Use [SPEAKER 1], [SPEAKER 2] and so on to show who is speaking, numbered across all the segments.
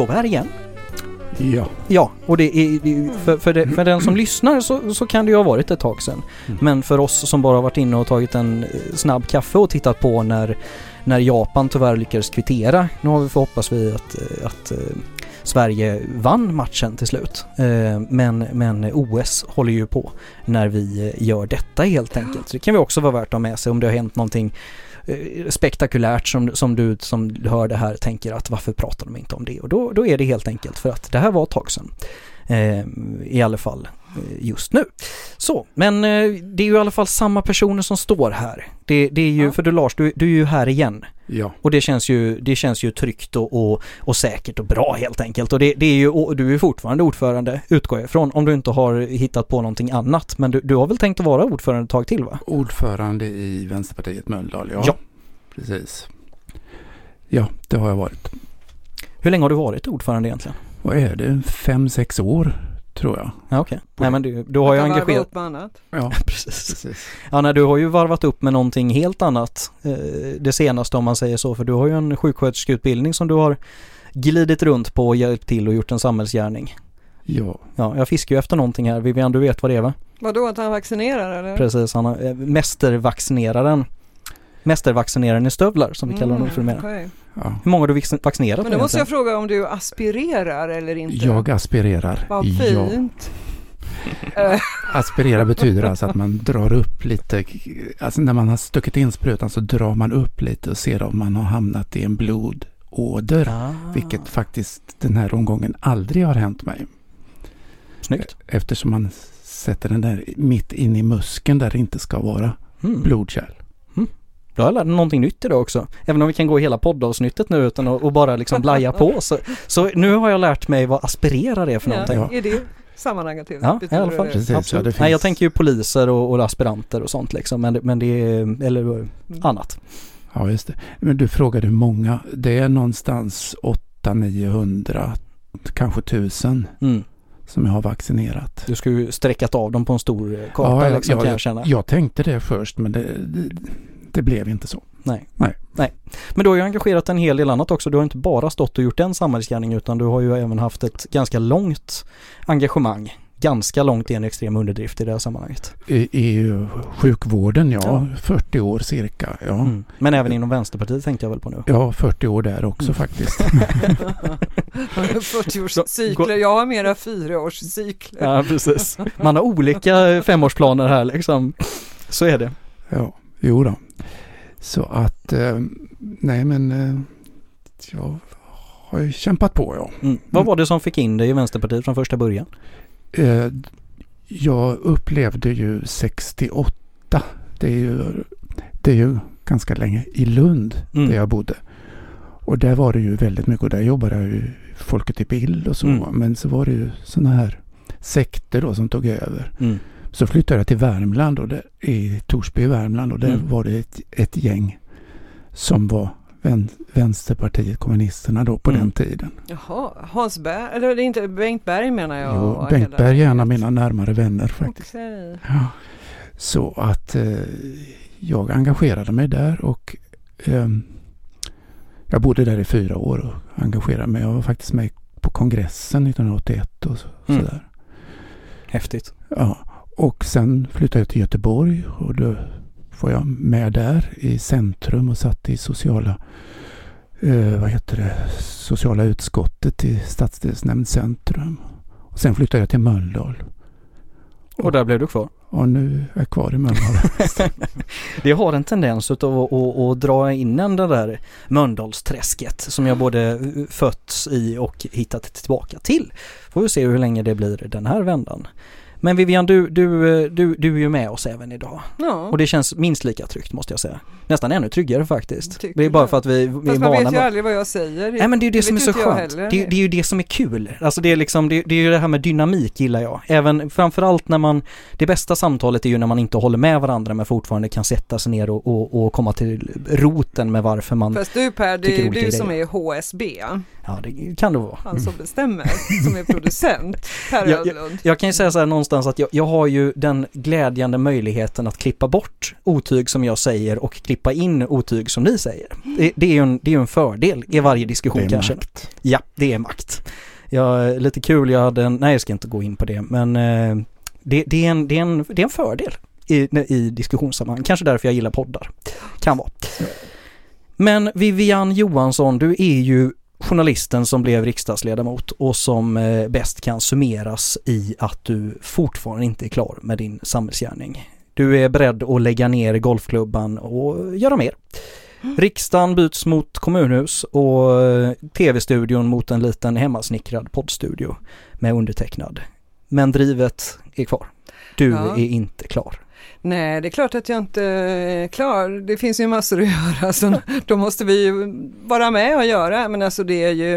[SPEAKER 1] står vi här igen.
[SPEAKER 2] Ja.
[SPEAKER 1] Ja, och det är, för, för, det, för den som lyssnar så, så kan det ju ha varit ett tag sedan.
[SPEAKER 2] Mm.
[SPEAKER 1] Men för oss som bara har varit inne och tagit en eh, snabb kaffe och tittat på när, när Japan tyvärr lyckades kvittera. Nu har vi för hoppas vi att, eh, att eh, Sverige vann matchen till slut. Men, men OS håller ju på när vi gör detta helt enkelt. Så det kan vi också vara värt att ha med sig om det har hänt någonting Eh, spektakulärt som, som du som hör det här tänker att varför pratar de inte om det? Och då, då är det helt enkelt för att det här var ett tag sedan. Eh, I alla fall just nu. Så, men eh, det är ju i alla fall samma personer som står här. Det, det är ju,
[SPEAKER 3] Ja.
[SPEAKER 1] för du Lars, du, du är ju här igen.
[SPEAKER 2] Ja.
[SPEAKER 1] Och det känns ju, det känns ju tryggt och, och, och säkert och bra helt enkelt. Och det, det är ju, och du är fortfarande ordförande, utgår jag ifrån, om du inte har hittat på någonting annat. Men du, du har väl tänkt att vara ordförande ett tag till va?
[SPEAKER 2] Ordförande i Vänsterpartiet Mölndal, ja.
[SPEAKER 1] Ja.
[SPEAKER 2] Precis. Ja, det har jag varit.
[SPEAKER 1] Hur länge har du varit ordförande egentligen?
[SPEAKER 2] Vad är det? Fem, sex år, tror jag.
[SPEAKER 1] Ja, okej. Nej men du, du har ju
[SPEAKER 3] kan varva
[SPEAKER 1] engagerat...
[SPEAKER 3] upp med annat.
[SPEAKER 2] Ja,
[SPEAKER 1] Precis.
[SPEAKER 2] precis.
[SPEAKER 1] Ja, nej, du har ju varvat upp med någonting helt annat eh, det senaste om man säger så. För du har ju en sjuksköterskeutbildning som du har glidit runt på och hjälpt till och gjort en samhällsgärning.
[SPEAKER 2] Ja,
[SPEAKER 1] Ja, jag fiskar ju efter någonting här. Vivian, du vet vad det är va?
[SPEAKER 3] Vadå att han vaccinerar eller?
[SPEAKER 1] Precis, han har eh, mästervaccineraren. Mästervaccineraren i stövlar som vi kallar honom för numera.
[SPEAKER 3] Mm, okej.
[SPEAKER 2] ja.
[SPEAKER 1] Hur många har du vac- vaccinerat
[SPEAKER 3] Men då måste jag fråga om du aspirerar eller inte?
[SPEAKER 2] Jag aspirerar.
[SPEAKER 3] Vad
[SPEAKER 2] Ja.
[SPEAKER 3] fint. Eh,
[SPEAKER 2] Aspirera betyder alltså att man drar upp lite, alltså när man har stuckit in sprutan så drar man upp lite och ser om man har hamnat i en blodåder.
[SPEAKER 1] Ah,
[SPEAKER 2] Vilket faktiskt den här omgången aldrig har hänt mig.
[SPEAKER 1] Snyggt.
[SPEAKER 2] Eftersom man sätter den där mitt in i muskeln där det inte ska vara
[SPEAKER 1] Mm.
[SPEAKER 2] blodkärl.
[SPEAKER 1] Då har jag lärt mig någonting nytt idag också. Även om vi kan gå hela poddavsnittet nu utan att och bara liksom blaja på. Så, så nu har jag lärt mig vad aspirerar är för någonting.
[SPEAKER 3] ja, I det sammanhanget till.
[SPEAKER 1] Ja, i alla fall.
[SPEAKER 3] det-
[SPEAKER 2] Precis, ja,
[SPEAKER 1] Absolut.
[SPEAKER 2] det finns-
[SPEAKER 1] Nej, jag tänker ju poliser och, och aspiranter och sånt liksom. Men, det- men det är, eller
[SPEAKER 3] Mm.
[SPEAKER 1] annat.
[SPEAKER 2] Ja, just det. Men du frågade hur många. Det är någonstans 800-900, kanske 1000
[SPEAKER 1] Mm.
[SPEAKER 2] som jag har vaccinerat.
[SPEAKER 1] Du skulle ju sträckat av dem på en stor karta
[SPEAKER 2] Ja,
[SPEAKER 1] liksom,
[SPEAKER 2] ja,
[SPEAKER 1] kan jag känna.
[SPEAKER 2] Jag tänkte det först men det, det, det blev inte så.
[SPEAKER 1] Nej.
[SPEAKER 2] Nej.
[SPEAKER 1] Nej. Men du har ju engagerat en hel del annat också. Du har inte bara stått och gjort en samhällsgärning utan du har ju även haft ett ganska långt engagemang. Ganska långt är en extrem underdrift i det här sammanhanget.
[SPEAKER 2] I, i sjukvården, ja,
[SPEAKER 1] Ja.
[SPEAKER 2] 40 år cirka. Ja.
[SPEAKER 1] Mm. Men även inom Vänsterpartiet tänkte jag väl på nu.
[SPEAKER 2] ja, 40 år där också
[SPEAKER 1] Mm.
[SPEAKER 2] faktiskt.
[SPEAKER 3] 40-årscykler, jag har mera fyraårscykler.
[SPEAKER 1] Ja, precis. Man har olika femårsplaner här liksom. Så är det.
[SPEAKER 2] Ja, jo då. Så att, eh, nej men, eh, jag har ju kämpat på ja.
[SPEAKER 1] Mm. Vad var det som fick in dig i Vänsterpartiet från första början?
[SPEAKER 2] Eh, jag upplevde ju 68, det är ju, det är ju ganska länge, i Lund
[SPEAKER 1] Mm.
[SPEAKER 2] där jag bodde. Och där var det ju väldigt mycket, och där jobbade jag ju Folket i bild och så.
[SPEAKER 1] Mm.
[SPEAKER 2] Men så var det ju sådana här sekter då som tog över.
[SPEAKER 1] Mm.
[SPEAKER 2] Så flyttade jag till Värmland, och där, i Torsby i Värmland och där
[SPEAKER 1] Mm.
[SPEAKER 2] var det ett, ett gäng som var vän, Vänsterpartiet kommunisterna då på
[SPEAKER 1] Mm.
[SPEAKER 2] den tiden.
[SPEAKER 3] Jaha, Hans Berg, eller det är inte Bengt Berg menar jag.
[SPEAKER 2] Jo, Bengt Berg är en av mina närmare vänner faktiskt.
[SPEAKER 3] Okej.
[SPEAKER 2] Ja. Så att eh, jag engagerade mig där och ehm, jag bodde där i fyra år och engagerade mig. Jag var faktiskt med på kongressen 1981 och så,
[SPEAKER 1] Mm.
[SPEAKER 2] sådär.
[SPEAKER 1] Häftigt.
[SPEAKER 2] Ja. Och sen flyttade jag till Göteborg och då var jag med där i centrum och satt i sociala eh, vad heter det, sociala utskottet i stadsdelsnämnd centrum. Och sen flyttade jag till Mölndal.
[SPEAKER 1] Och där blev du kvar.
[SPEAKER 2] Och nu är jag kvar i Mölndal.
[SPEAKER 1] Det har en tendens att, att, att, att dra in en det där Mölndalsträsket som jag både fötts i och hittat tillbaka till. Får vi se hur länge det blir den här vändan. Men Vivian, du, du, du, du är ju med oss även idag.
[SPEAKER 3] Ja,
[SPEAKER 1] Och det känns minst lika tryggt måste jag säga. Nästan ännu tryggare faktiskt.
[SPEAKER 3] Tycker
[SPEAKER 1] Det är bara för att vi, vi är
[SPEAKER 3] fast man
[SPEAKER 1] vana
[SPEAKER 3] vet ju aldrig vad jag säger.
[SPEAKER 1] Nej men det är ju det som är så
[SPEAKER 3] jag
[SPEAKER 1] skönt. Det, är- det är ju det som är kul. Alltså det är liksom, det, det är ju det här med dynamik gillar jag. Även framförallt när man, det bästa samtalet är ju när man inte håller med varandra men fortfarande kan sätta sig ner och, och, och komma till roten med varför man,
[SPEAKER 3] Fast du Per, det är
[SPEAKER 1] olika
[SPEAKER 3] du som är HSB,
[SPEAKER 1] ja det kan det vara.
[SPEAKER 3] han som bestämmer, som är producent, Per
[SPEAKER 1] Ja,
[SPEAKER 3] Ödlund.
[SPEAKER 1] Jag kan ju säga så här, någonstans någonstans att jag, jag har ju den glädjande möjligheten att klippa bort otyg som jag säger och klippa in otyg som ni säger. Det, det är ju en, det är en fördel i varje diskussion kanske.
[SPEAKER 2] makt.
[SPEAKER 1] Ja, det är makt. Ja, lite kul, jag hade en, nej jag ska inte gå in på det, men eh, det, det, är en, det, är en, det är en fördel i, i diskussionssammanhang. Kanske därför jag gillar poddar. Kan vara. Men Vivian Johansson, du är ju journalisten som blev riksdagsledamot och som eh, bäst kan summeras i att du fortfarande inte är klar med din samhällsgärning. Du är beredd att lägga ner golfklubban och göra mer. Riksdagen byts mot kommunhus och eh, tv-studion mot en liten hemmasnickrad poddstudio med undertecknad. Men drivet är kvar. Du
[SPEAKER 3] Ja.
[SPEAKER 1] är inte klar.
[SPEAKER 3] Nej, det är klart att jag inte är klar. Det finns ju massor att göra, så då måste vi ju vara med och göra. Men alltså det är ju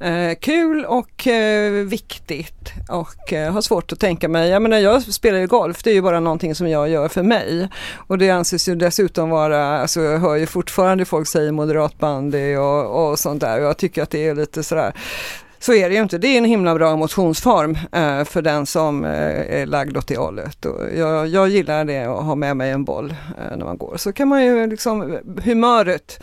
[SPEAKER 3] eh, kul och eh, viktigt och eh, har svårt att tänka mig. Jag menar, jag spelar ju golf, det är ju bara någonting som jag gör för mig. Och det anses ju dessutom vara, alltså jag hör ju fortfarande folk säga moderatbandy och, och sånt där. Och jag tycker att det är lite sådär så är det ju inte. Det är en himla bra motionsform eh, för den som eh, är lagd åt det hållet. Och jag, jag gillar det att ha med mig en boll eh, när man går. Så kan man ju liksom, humöret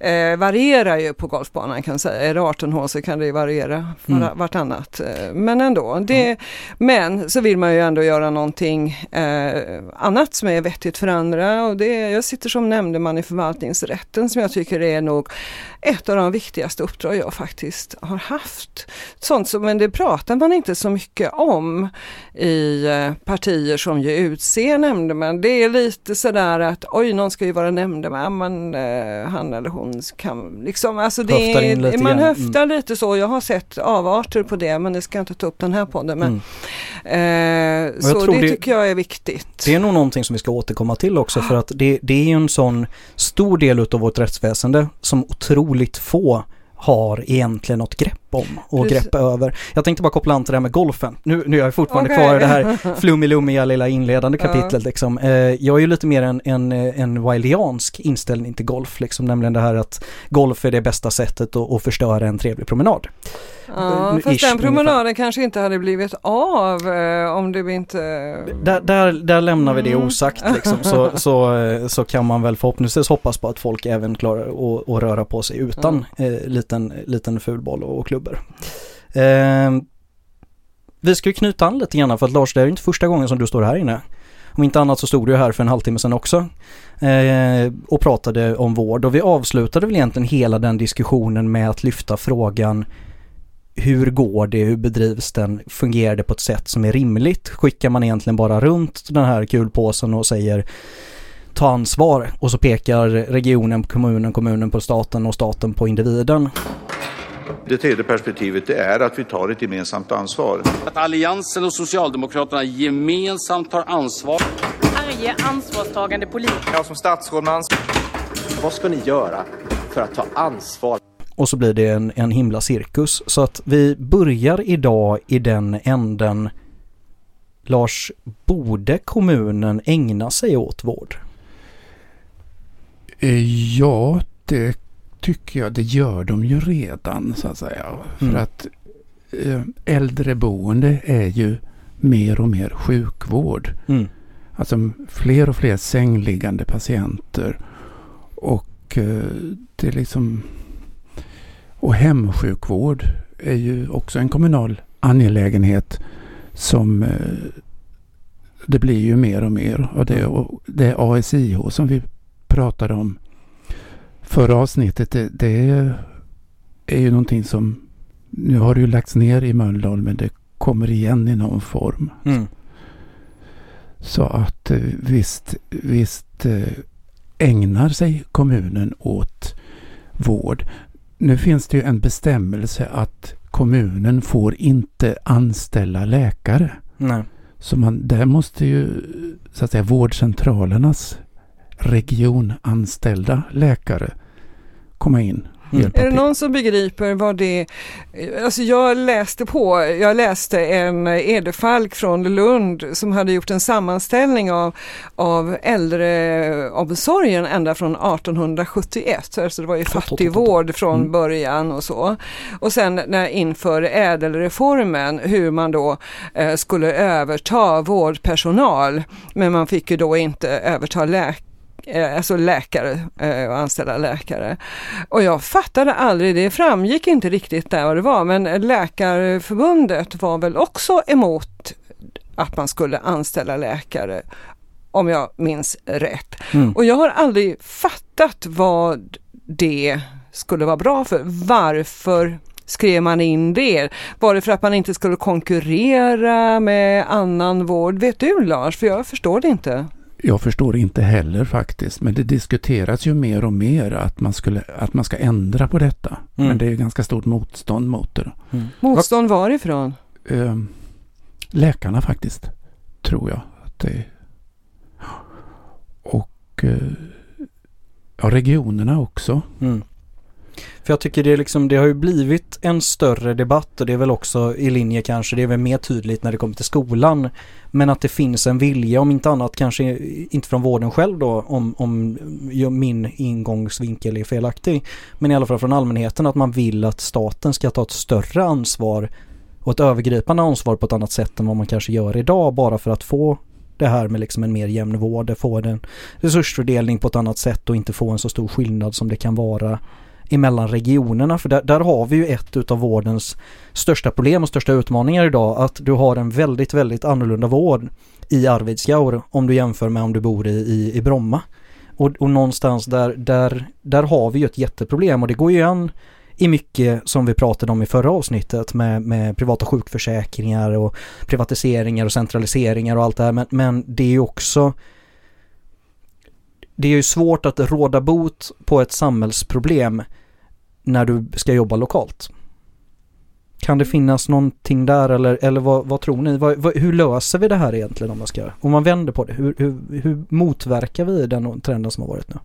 [SPEAKER 3] eh, varierar ju på golfbanan kan jag säga. Är det 18 hål så kan det variera var,
[SPEAKER 1] Mm.
[SPEAKER 3] vartannat. Eh, men ändå. Det, Men så vill man ju ändå göra någonting eh, annat som är vettigt för andra. Och det, jag sitter som nämndeman i förvaltningsrätten som jag tycker är nog ett av de viktigaste uppdrag jag faktiskt har haft. Sånt som, men det pratar man inte så mycket om i eh, partier som ju utser nämndemän. Det är lite sådär att oj, någon ska ju vara nämndeman, men eh, han eller hon kan liksom, alltså det är,
[SPEAKER 1] lite
[SPEAKER 3] man
[SPEAKER 1] grann.
[SPEAKER 3] höftar lite så. Jag har sett avarter på det, men det ska jag inte ta upp den här podden. Men,
[SPEAKER 1] Mm.
[SPEAKER 3] eh, så det,
[SPEAKER 1] det-
[SPEAKER 3] tycker jag är viktigt.
[SPEAKER 1] Det är nog någonting som vi ska återkomma till också för att det, det är ju en sån stor del utav vårt rättsväsende som otroligt få har egentligen något grepp om och
[SPEAKER 3] Precis.
[SPEAKER 1] grepp över. Jag tänkte bara koppla an till det här med golfen. Nu, nu är jag fortfarande
[SPEAKER 3] Okej.
[SPEAKER 1] kvar i det här flummilummiga lilla inledande
[SPEAKER 3] Ja.
[SPEAKER 1] kapitlet liksom. Eh, jag är ju lite mer en, en, en wildiansk inställning till golf liksom, nämligen det här att golf är det bästa sättet att, att förstöra en trevlig promenad.
[SPEAKER 3] Ja, fast den
[SPEAKER 1] ungefär.
[SPEAKER 3] promenaden kanske inte hade blivit av eh, om det inte...
[SPEAKER 1] Där, där, där lämnar vi det
[SPEAKER 3] Mm.
[SPEAKER 1] osagt liksom. så, så, eh, så kan man väl förhoppningsvis hoppas på att folk även klarar att, att röra på sig utan eh, liten, liten fulboll och klubbor. Eh, vi ska ju knyta an lite grann för att Lars, det är ju inte första gången som du står här inne. Om inte annat så stod du här för en halvtimme sedan också eh, och pratade om vård och vi avslutade väl egentligen hela den diskussionen med att lyfta frågan hur går det, hur bedrivs den, fungerar det på ett sätt som är rimligt? Skickar man egentligen bara runt den här kulpåsen och säger ta ansvar och så pekar regionen på kommunen, kommunen på staten och staten på individen.
[SPEAKER 4] Det tredje perspektivet det är att vi tar ett gemensamt ansvar.
[SPEAKER 5] Att Alliansen och Socialdemokraterna gemensamt tar ansvar.
[SPEAKER 6] Varje ansvarstagande politiker
[SPEAKER 7] Jag som statsråd med ansvar.
[SPEAKER 8] Vad ska ni göra för att ta ansvar?
[SPEAKER 1] Och så blir det en, en himla cirkus. Så att vi börjar idag i den änden Lars, borde kommunen ägna sig åt vård?
[SPEAKER 2] Eh, Ja, det tycker jag. Det gör de ju redan så att säga.
[SPEAKER 1] Mm.
[SPEAKER 2] För att eh, äldreboende är ju mer och mer sjukvård.
[SPEAKER 1] Mm.
[SPEAKER 2] Alltså fler och fler sängliggande patienter. Och eh, det är liksom... Och hemsjukvård är ju också en kommunal angelägenhet som eh, det blir ju mer och mer. Och det, och det ASIH som vi pratade om förra avsnittet, det, det är ju någonting som nu har det ju lagts ner i Mölndal men det kommer igen i någon form.
[SPEAKER 1] Mm.
[SPEAKER 2] Så att eh, visst, visst eh, ägnar sig kommunen åt vård. Nu finns det ju en bestämmelse att kommunen får inte anställa läkare.
[SPEAKER 1] Nej.
[SPEAKER 2] Så man, där måste ju så att säga vårdcentralernas regionanställda läkare komma in. Hjälpa
[SPEAKER 3] Är det någon som begriper vad det Alltså jag läste på, jag läste en Edefalk från Lund som hade gjort en sammanställning av, av äldreomsorgen ända från 1871. Alltså det var ju fattigvård från
[SPEAKER 1] Mm.
[SPEAKER 3] början och så. Och sen när inför ädelreformen hur man då eh, skulle överta vårdpersonal men man fick ju då inte överta läkare alltså läkare eh, och anställa läkare. Och jag fattade aldrig, det framgick inte riktigt där vad det var, men Läkarförbundet var väl också emot att man skulle anställa läkare om jag minns rätt.
[SPEAKER 1] Mm.
[SPEAKER 3] Och jag har aldrig fattat vad det skulle vara bra för. Varför skrev man in det? Var det för att man inte skulle konkurrera med annan vård? Vet du Lars? För jag förstår det inte.
[SPEAKER 2] Jag förstår inte heller faktiskt, men det diskuteras ju mer och mer att man, skulle, att man ska ändra på detta.
[SPEAKER 1] Mm.
[SPEAKER 2] Men det är ju ganska stort motstånd mot det.
[SPEAKER 1] Mm.
[SPEAKER 3] Motstånd varifrån?
[SPEAKER 2] Eh, läkarna faktiskt, tror jag. Att det, och eh, ja, regionerna också.
[SPEAKER 1] Mm. För jag tycker det, är liksom, det har ju blivit en större debatt och det är väl också i linje kanske, det är väl mer tydligt när det kommer till skolan. Men att det finns en vilja, om inte annat kanske inte från vården själv då, om, om min ingångsvinkel är felaktig. Men i alla fall från allmänheten att man vill att staten ska ta ett större ansvar och ett övergripande ansvar på ett annat sätt än vad man kanske gör idag bara för att få det här med liksom en mer jämn vård, få en resursfördelning på ett annat sätt och inte få en så stor skillnad som det kan vara emellan regionerna. För där, där har vi ju ett utav vårdens största problem och största utmaningar idag. Att du har en väldigt, väldigt annorlunda vård i Arvidsjaur om du jämför med om du bor i, i, i Bromma. Och, och någonstans där, där, där har vi ju ett jätteproblem och det går ju igen i mycket som vi pratade om i förra avsnittet med, med privata sjukförsäkringar och privatiseringar och centraliseringar och allt det här. Men, men det är ju också det är ju svårt att råda bot på ett samhällsproblem när du ska jobba lokalt. Kan det finnas någonting där eller, eller vad, vad tror ni? Vad, vad, hur löser vi det här egentligen om man ska, om man vänder på det? Hur, hur, hur motverkar vi den trenden som har varit nu?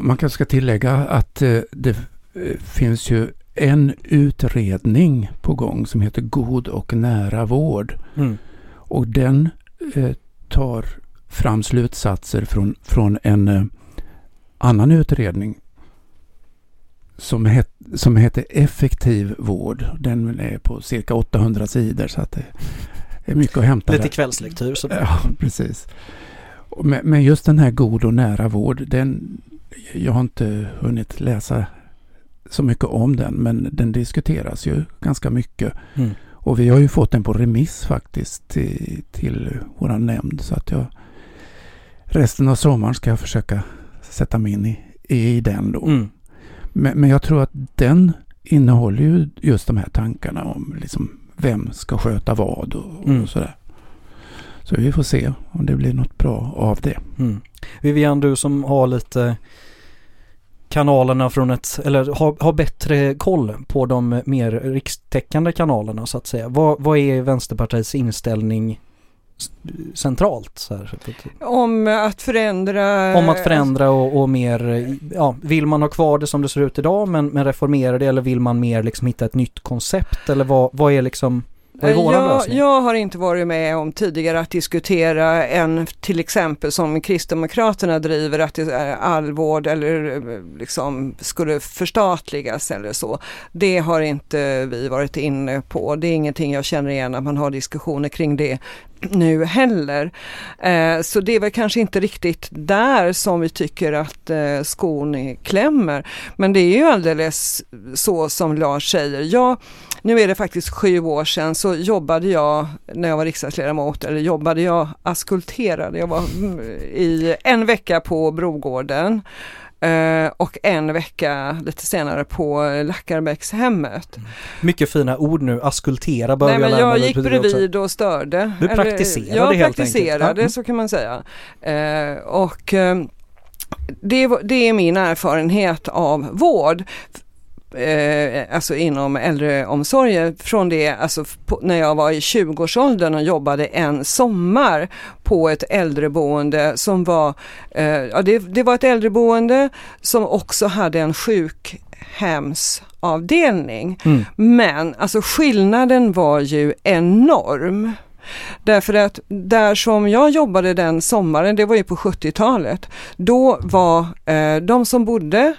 [SPEAKER 2] Man kanske ska tillägga att eh, det eh, finns ju en utredning på gång som heter God och nära vård.
[SPEAKER 1] Mm.
[SPEAKER 2] Och den eh, tar fram slutsatser från, från en eh, annan utredning som, het, som heter Effektiv vård. Den är på cirka 800 sidor så att det är mycket att hämta
[SPEAKER 1] Lite
[SPEAKER 2] där.
[SPEAKER 1] kvällslektur så
[SPEAKER 2] Ja, precis. Men just den här god och nära vård, den, jag har inte hunnit läsa så mycket om den, men den diskuteras ju ganska mycket.
[SPEAKER 1] Mm.
[SPEAKER 2] Och vi har ju fått den på remiss faktiskt till, till vår nämnd. Så att jag resten av sommaren ska jag försöka sätta mig in i, i den då.
[SPEAKER 1] Mm.
[SPEAKER 2] Men, men jag tror att den innehåller ju just de här tankarna om liksom vem ska sköta vad och,
[SPEAKER 1] Mm.
[SPEAKER 2] och sådär. Så vi får se om det blir något bra av det.
[SPEAKER 1] Mm. Vivian, du som har lite kanalerna från ett, eller har, har bättre koll på de mer rikstäckande kanalerna så att säga. Vad, vad är Vänsterpartiets inställning centralt? Så här?
[SPEAKER 3] Om att förändra...
[SPEAKER 1] Om att förändra och, och mer, ja, vill man ha kvar det som det ser ut idag men, men reformera det eller vill man mer liksom hitta ett nytt koncept eller vad, vad är liksom, vad är våran
[SPEAKER 3] jag, jag har inte varit med om tidigare att diskutera en till exempel som Kristdemokraterna driver att det är all vård eller eh, liksom skulle förstatligas eller så. Det har inte vi varit inne på. Det är ingenting jag känner igen att man har diskussioner kring det nu heller. Eh, så det är väl kanske inte riktigt där som vi tycker att eh, skon klämmer. Men det är ju alldeles så som Lars säger. Jag nu är det faktiskt sju år sedan så jobbade jag när jag var riksdagsledamot, eller jobbade jag, askulterade, jag var mm, i en vecka på Brogården eh, och en vecka lite senare på Lackarbäckshemmet.
[SPEAKER 1] Mycket fina ord nu, askultera bör
[SPEAKER 3] Nej men
[SPEAKER 1] lära
[SPEAKER 3] jag
[SPEAKER 1] det
[SPEAKER 3] gick
[SPEAKER 1] också.
[SPEAKER 3] bredvid och störde.
[SPEAKER 1] Du
[SPEAKER 3] Eller,
[SPEAKER 1] praktiserade
[SPEAKER 3] jag
[SPEAKER 1] helt enkelt.
[SPEAKER 3] praktiserade,
[SPEAKER 1] Ja.
[SPEAKER 3] så kan man säga. Eh, och eh, det, det är min erfarenhet av vård. Eh, alltså inom äldreomsorgen från det, alltså på, när jag var i 20-årsåldern och jobbade en sommar på ett äldreboende som var, eh, ja det, det var ett äldreboende som också hade en sjukhemsavdelning.
[SPEAKER 1] Mm.
[SPEAKER 3] Men alltså skillnaden var ju enorm. Därför att där som jag jobbade den sommaren, det var ju på 70-talet, då var eh, de som bodde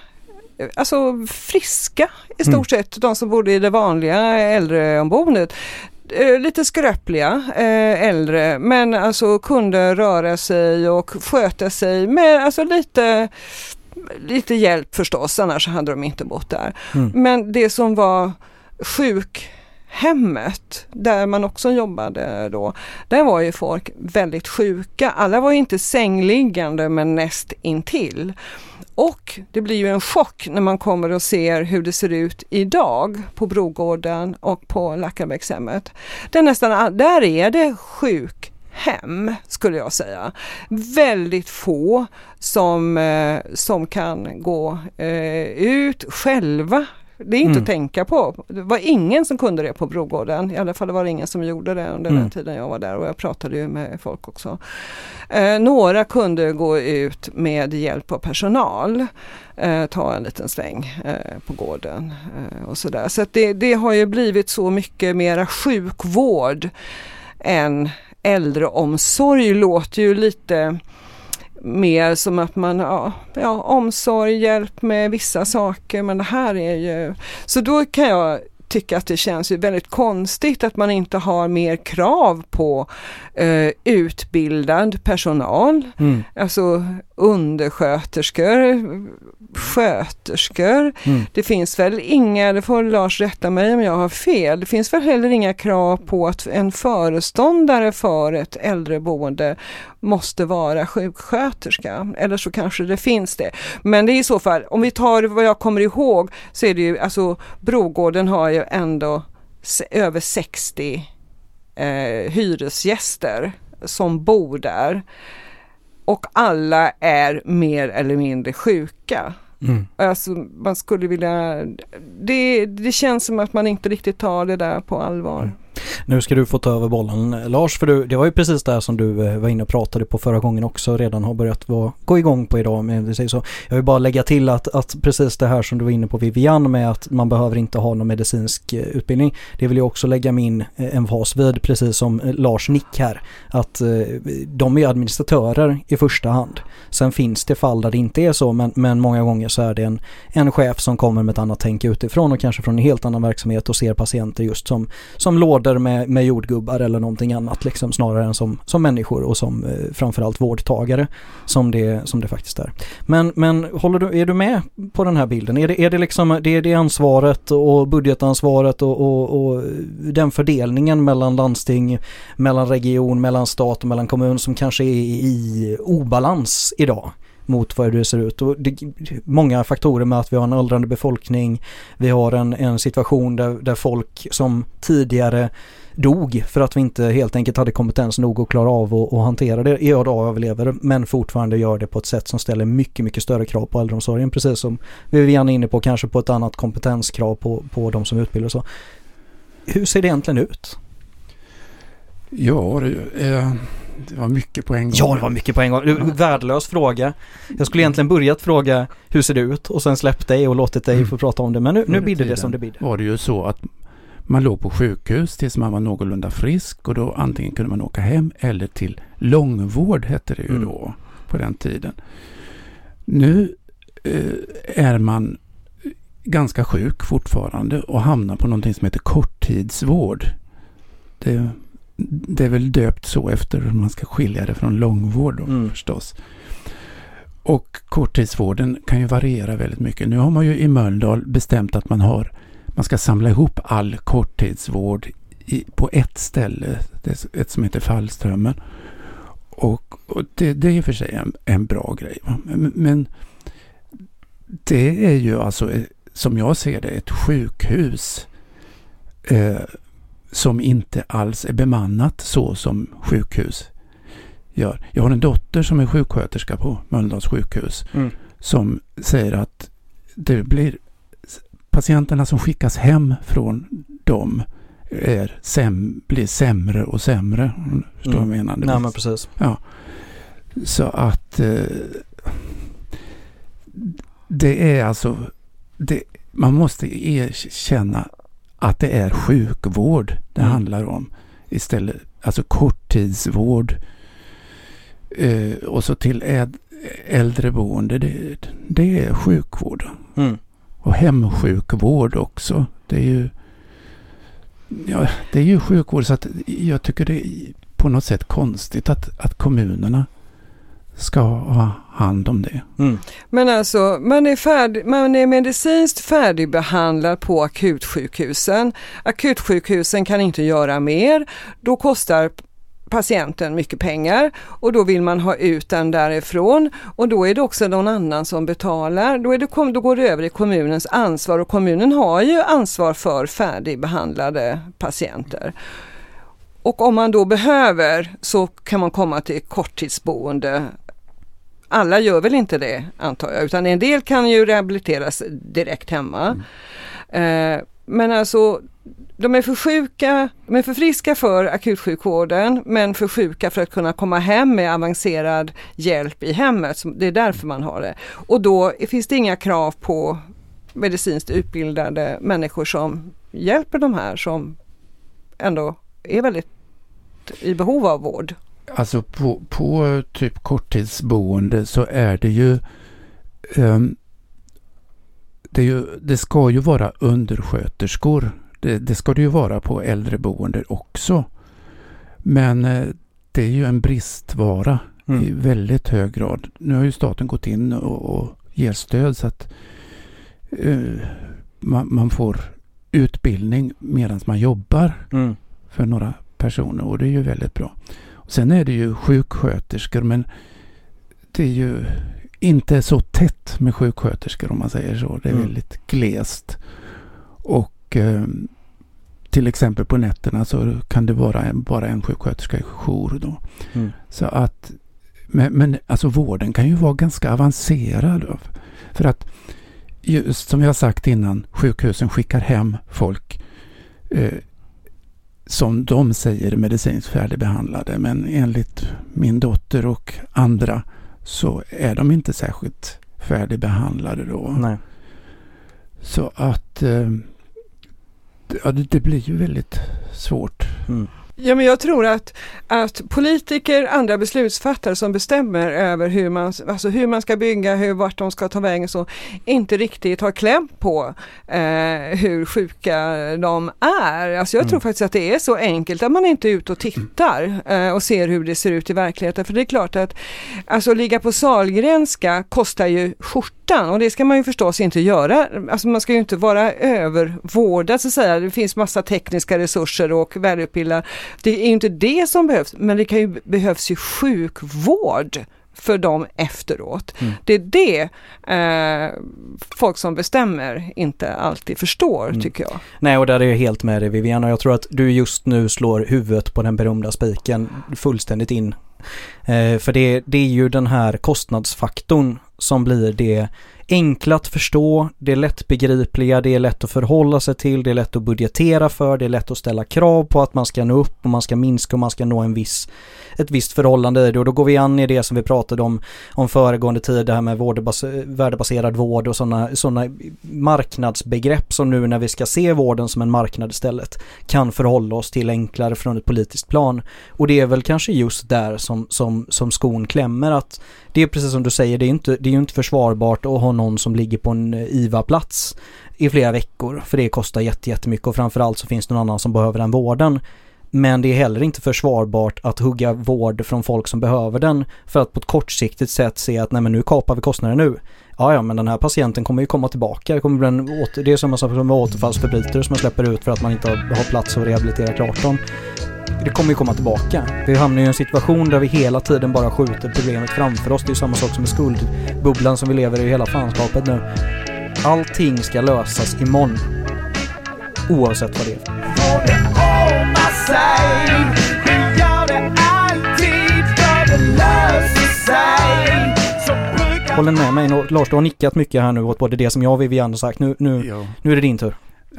[SPEAKER 3] Alltså friska i stort
[SPEAKER 1] Mm.
[SPEAKER 3] sett, de som bodde i det vanliga äldreomboendet. Eh, lite skröpliga eh, äldre men alltså kunde röra sig och sköta sig med alltså lite lite hjälp förstås, annars hade de inte bott där.
[SPEAKER 1] Mm.
[SPEAKER 3] Men det som var sjukhemmet, där man också jobbade då, där var ju folk väldigt sjuka. Alla var inte sängliggande men näst intill. Och det blir ju en chock när man kommer och ser hur det ser ut idag på Brogården och på Lackarbäckshemmet. Där nästan där är det sjukhem skulle jag säga. Väldigt få som, eh, som kan gå eh, ut själva. Det är inte
[SPEAKER 1] Mm.
[SPEAKER 3] att tänka på. Det var ingen som kunde det på Brogården. I alla fall var det ingen som gjorde det under
[SPEAKER 1] Mm.
[SPEAKER 3] den tiden jag var där och jag pratade ju med folk också. Eh, några kunde gå ut med hjälp av personal, eh, ta en liten sväng eh, på gården eh, och sådär. Så att det, det har ju blivit så mycket mera sjukvård än äldreomsorg låter ju lite mer som att man, ja, ja, omsorg, hjälp med vissa saker men det här är ju, så då kan jag tycka att det känns ju väldigt konstigt att man inte har mer krav på eh, utbildad personal,
[SPEAKER 1] Mm.
[SPEAKER 3] alltså undersköterskor, sköterskor.
[SPEAKER 1] Mm.
[SPEAKER 3] Det finns väl inga, det får Lars rätta mig om jag har fel, det finns väl heller inga krav på att en föreståndare för ett äldreboende måste vara sjuksköterska. Eller så kanske det finns det. Men det är i så fall, om vi tar vad jag kommer ihåg så är det ju, alltså Brogården har ju ändå se- över 60 eh, hyresgäster som bor där. Och alla är mer eller mindre sjuka.
[SPEAKER 1] Mm.
[SPEAKER 3] Alltså man skulle vilja, det, det känns som att man inte riktigt tar det där på allvar.
[SPEAKER 1] Nu ska du få ta över bollen Lars, för du, det var ju precis det här som du eh, var inne och pratade på förra gången också redan har börjat vara, gå igång på idag Men det säger så. Jag vill bara lägga till att, att precis det här som du var inne på Vivian med att man behöver inte ha någon medicinsk eh, utbildning. Det vill jag också lägga min eh, emfas vid, precis som eh, Lars Nick här. Att de är administratörer i första hand. Sen finns det fall där det inte är så men, men många gånger så är det en, en chef som kommer med ett annat tänk utifrån och kanske från en helt annan verksamhet och ser patienter just som, som lådor med, med jordgubbar eller någonting annat liksom snarare än som, som människor och som eh, framförallt vårdtagare som det, som det faktiskt är. Men, men håller du, är du med på den här bilden? Är det, är det liksom det, är det ansvaret och budgetansvaret och, och, och den fördelningen mellan landsting, mellan region, mellan stat och mellan kommun som kanske är i obalans idag? Mot vad det ser ut. Och det, många faktorer med att vi har en åldrande befolkning, vi har en, en situation där, där folk som tidigare dog för att vi inte helt enkelt hade kompetens nog att klara av och, och hantera det idag överlever men fortfarande gör det på ett sätt som ställer mycket, mycket större krav på äldreomsorgen precis som Vivian är inne på kanske på ett annat kompetenskrav på, på de som utbildar sig. så. Hur ser det egentligen ut?
[SPEAKER 2] Ja, det, eh, det var mycket på en gång.
[SPEAKER 1] Ja, det var mycket på en gång. En Värdelös fråga. Jag skulle egentligen börjat fråga hur ser det ut och sen släppt dig och låtit dig
[SPEAKER 2] Mm.
[SPEAKER 1] få prata om det. Men nu, nu blir det som det blir.
[SPEAKER 2] var det ju så att man låg på sjukhus tills man var någorlunda frisk och då antingen kunde man åka hem eller till långvård hette det ju
[SPEAKER 1] Mm.
[SPEAKER 2] då på den tiden. Nu eh, är man ganska sjuk fortfarande och hamnar på någonting som heter korttidsvård. Det, det är väl döpt så efter hur man ska skilja det från långvård då,
[SPEAKER 1] Mm.
[SPEAKER 2] förstås. Och korttidsvården kan ju variera väldigt mycket. Nu har man ju i Mölndal bestämt att man har man ska samla ihop all korttidsvård i, på ett ställe, det är ett som heter Fallströmmen. Och, och det, det är i och för sig en, en bra grej. Men, men det är ju alltså, eh, som jag ser det, ett sjukhus eh, som inte alls är bemannat så som sjukhus gör. Jag har en dotter som är sjuksköterska på Mölndals sjukhus
[SPEAKER 1] Mm.
[SPEAKER 2] som säger att det blir patienterna som skickas hem från dem är säm, blir sämre och sämre. Förstår mm. vad jag menar?
[SPEAKER 1] Nej, men precis.
[SPEAKER 2] Ja. Så att eh, det är alltså, det, man måste erkänna att det är sjukvård det mm. handlar om. Istället, alltså korttidsvård eh, och så till äldreboende, det, det är sjukvård. Mm. Och hemsjukvård också. Det är ju ja, det är ju sjukvård så att jag tycker det är på något sätt konstigt att, att kommunerna ska ha hand om det. Mm.
[SPEAKER 3] Men alltså, man är, färdig, man är medicinskt färdigbehandlad på akutsjukhusen. Akutsjukhusen kan inte göra mer. Då kostar patienten mycket pengar och då vill man ha ut den därifrån och då är det också någon annan som betalar. Då, är det, då går det över i kommunens ansvar och kommunen har ju ansvar för färdigbehandlade patienter. Och om man då behöver så kan man komma till korttidsboende. Alla gör väl inte det antar jag, utan en del kan ju rehabiliteras direkt hemma. Mm. Eh, men alltså de är för sjuka, de är för friska för akutsjukvården men för sjuka för att kunna komma hem med avancerad hjälp i hemmet. Det är därför man har det. Och då finns det inga krav på medicinskt utbildade människor som hjälper de här som ändå är väldigt i behov av vård.
[SPEAKER 2] Alltså på, på typ korttidsboende så är det ju um, det, ju, det ska ju vara undersköterskor det, det ska det ju vara på äldreboende också. Men eh, det är ju en bristvara mm. i väldigt hög grad. Nu har ju staten gått in och, och ger stöd så att uh, man, man, får utbildning medan man jobbar mm. För några personer och det är ju väldigt bra. Och sen är det ju sjuksköterskor men det är ju inte så tätt med sjuksköterskor om man säger så. Det är mm. väldigt glest. Och eh, till exempel på nätterna så kan det vara en, bara en sjuksköterska i jour då. Mm. Så att, men, men alltså vården kan ju vara ganska avancerad. För att just som jag sagt innan, sjukhusen skickar hem folk eh, som de säger medicinskt färdigbehandlade. Men enligt min dotter och andra så är de inte särskilt färdigbehandlade då.
[SPEAKER 1] Nej.
[SPEAKER 2] Så att eh, ja, det, det blir ju väldigt svårt. Mm.
[SPEAKER 3] Ja, men jag tror att, att politiker, andra beslutsfattare som bestämmer över hur man, alltså hur man ska bygga, hur, vart de ska ta vägen så, inte riktigt har kläm på eh, hur sjuka de är. Alltså jag mm. tror faktiskt att det är så enkelt att man inte är ute och tittar eh, och ser hur det ser ut i verkligheten. För det är klart att alltså ligga på Salgrenska kostar ju skjortan och det ska man ju förstås inte göra. Alltså man ska ju inte vara övervårdad så att säga. Det finns massa tekniska resurser och välutbildad det är inte det som behövs, men det kan ju, behövs ju sjukvård för dem efteråt. Mm. Det är det eh, folk som bestämmer inte alltid förstår mm. tycker jag.
[SPEAKER 1] Nej och där är jag helt med dig Vivian och jag tror att du just nu slår huvudet på den berömda spiken fullständigt in. Eh, för det, det är ju den här kostnadsfaktorn som blir det enkla att förstå, det är lättbegripliga, det är lätt att förhålla sig till, det är lätt att budgetera för, det är lätt att ställa krav på att man ska nå upp och man ska minska och man ska nå en viss, ett visst förhållande i det och då går vi an i det som vi pratade om, om föregående tid, det här med vårdbas, värdebaserad vård och sådana såna marknadsbegrepp som nu när vi ska se vården som en marknad istället kan förhålla oss till enklare från ett politiskt plan. Och det är väl kanske just där som, som, som skon klämmer att det är precis som du säger, det är, inte, det är ju inte försvarbart att ha någon som ligger på en IVA-plats i flera veckor för det kostar jättemycket och framförallt så finns det någon annan som behöver den vården. Men det är heller inte försvarbart att hugga vård från folk som behöver den för att på ett kortsiktigt sätt se att nej men nu kapar vi kostnader nu. Ja, ja, men den här patienten kommer ju komma tillbaka. Det, kommer bli en åter, det är samma sak som återfallsförbrytare som man släpper ut för att man inte har plats att rehabilitera klart dem det kommer ju komma tillbaka. Vi hamnar ju i en situation där vi hela tiden bara skjuter problemet framför oss. Det är ju samma sak som med skuldbubblan som vi lever i hela fanskapet nu. Allting ska lösas imorgon. Oavsett vad det är. håller med mig. Lars, du har nickat mycket här nu åt både det som jag och Vivian har sagt. Nu, nu,
[SPEAKER 2] Ja.
[SPEAKER 1] nu är det din tur.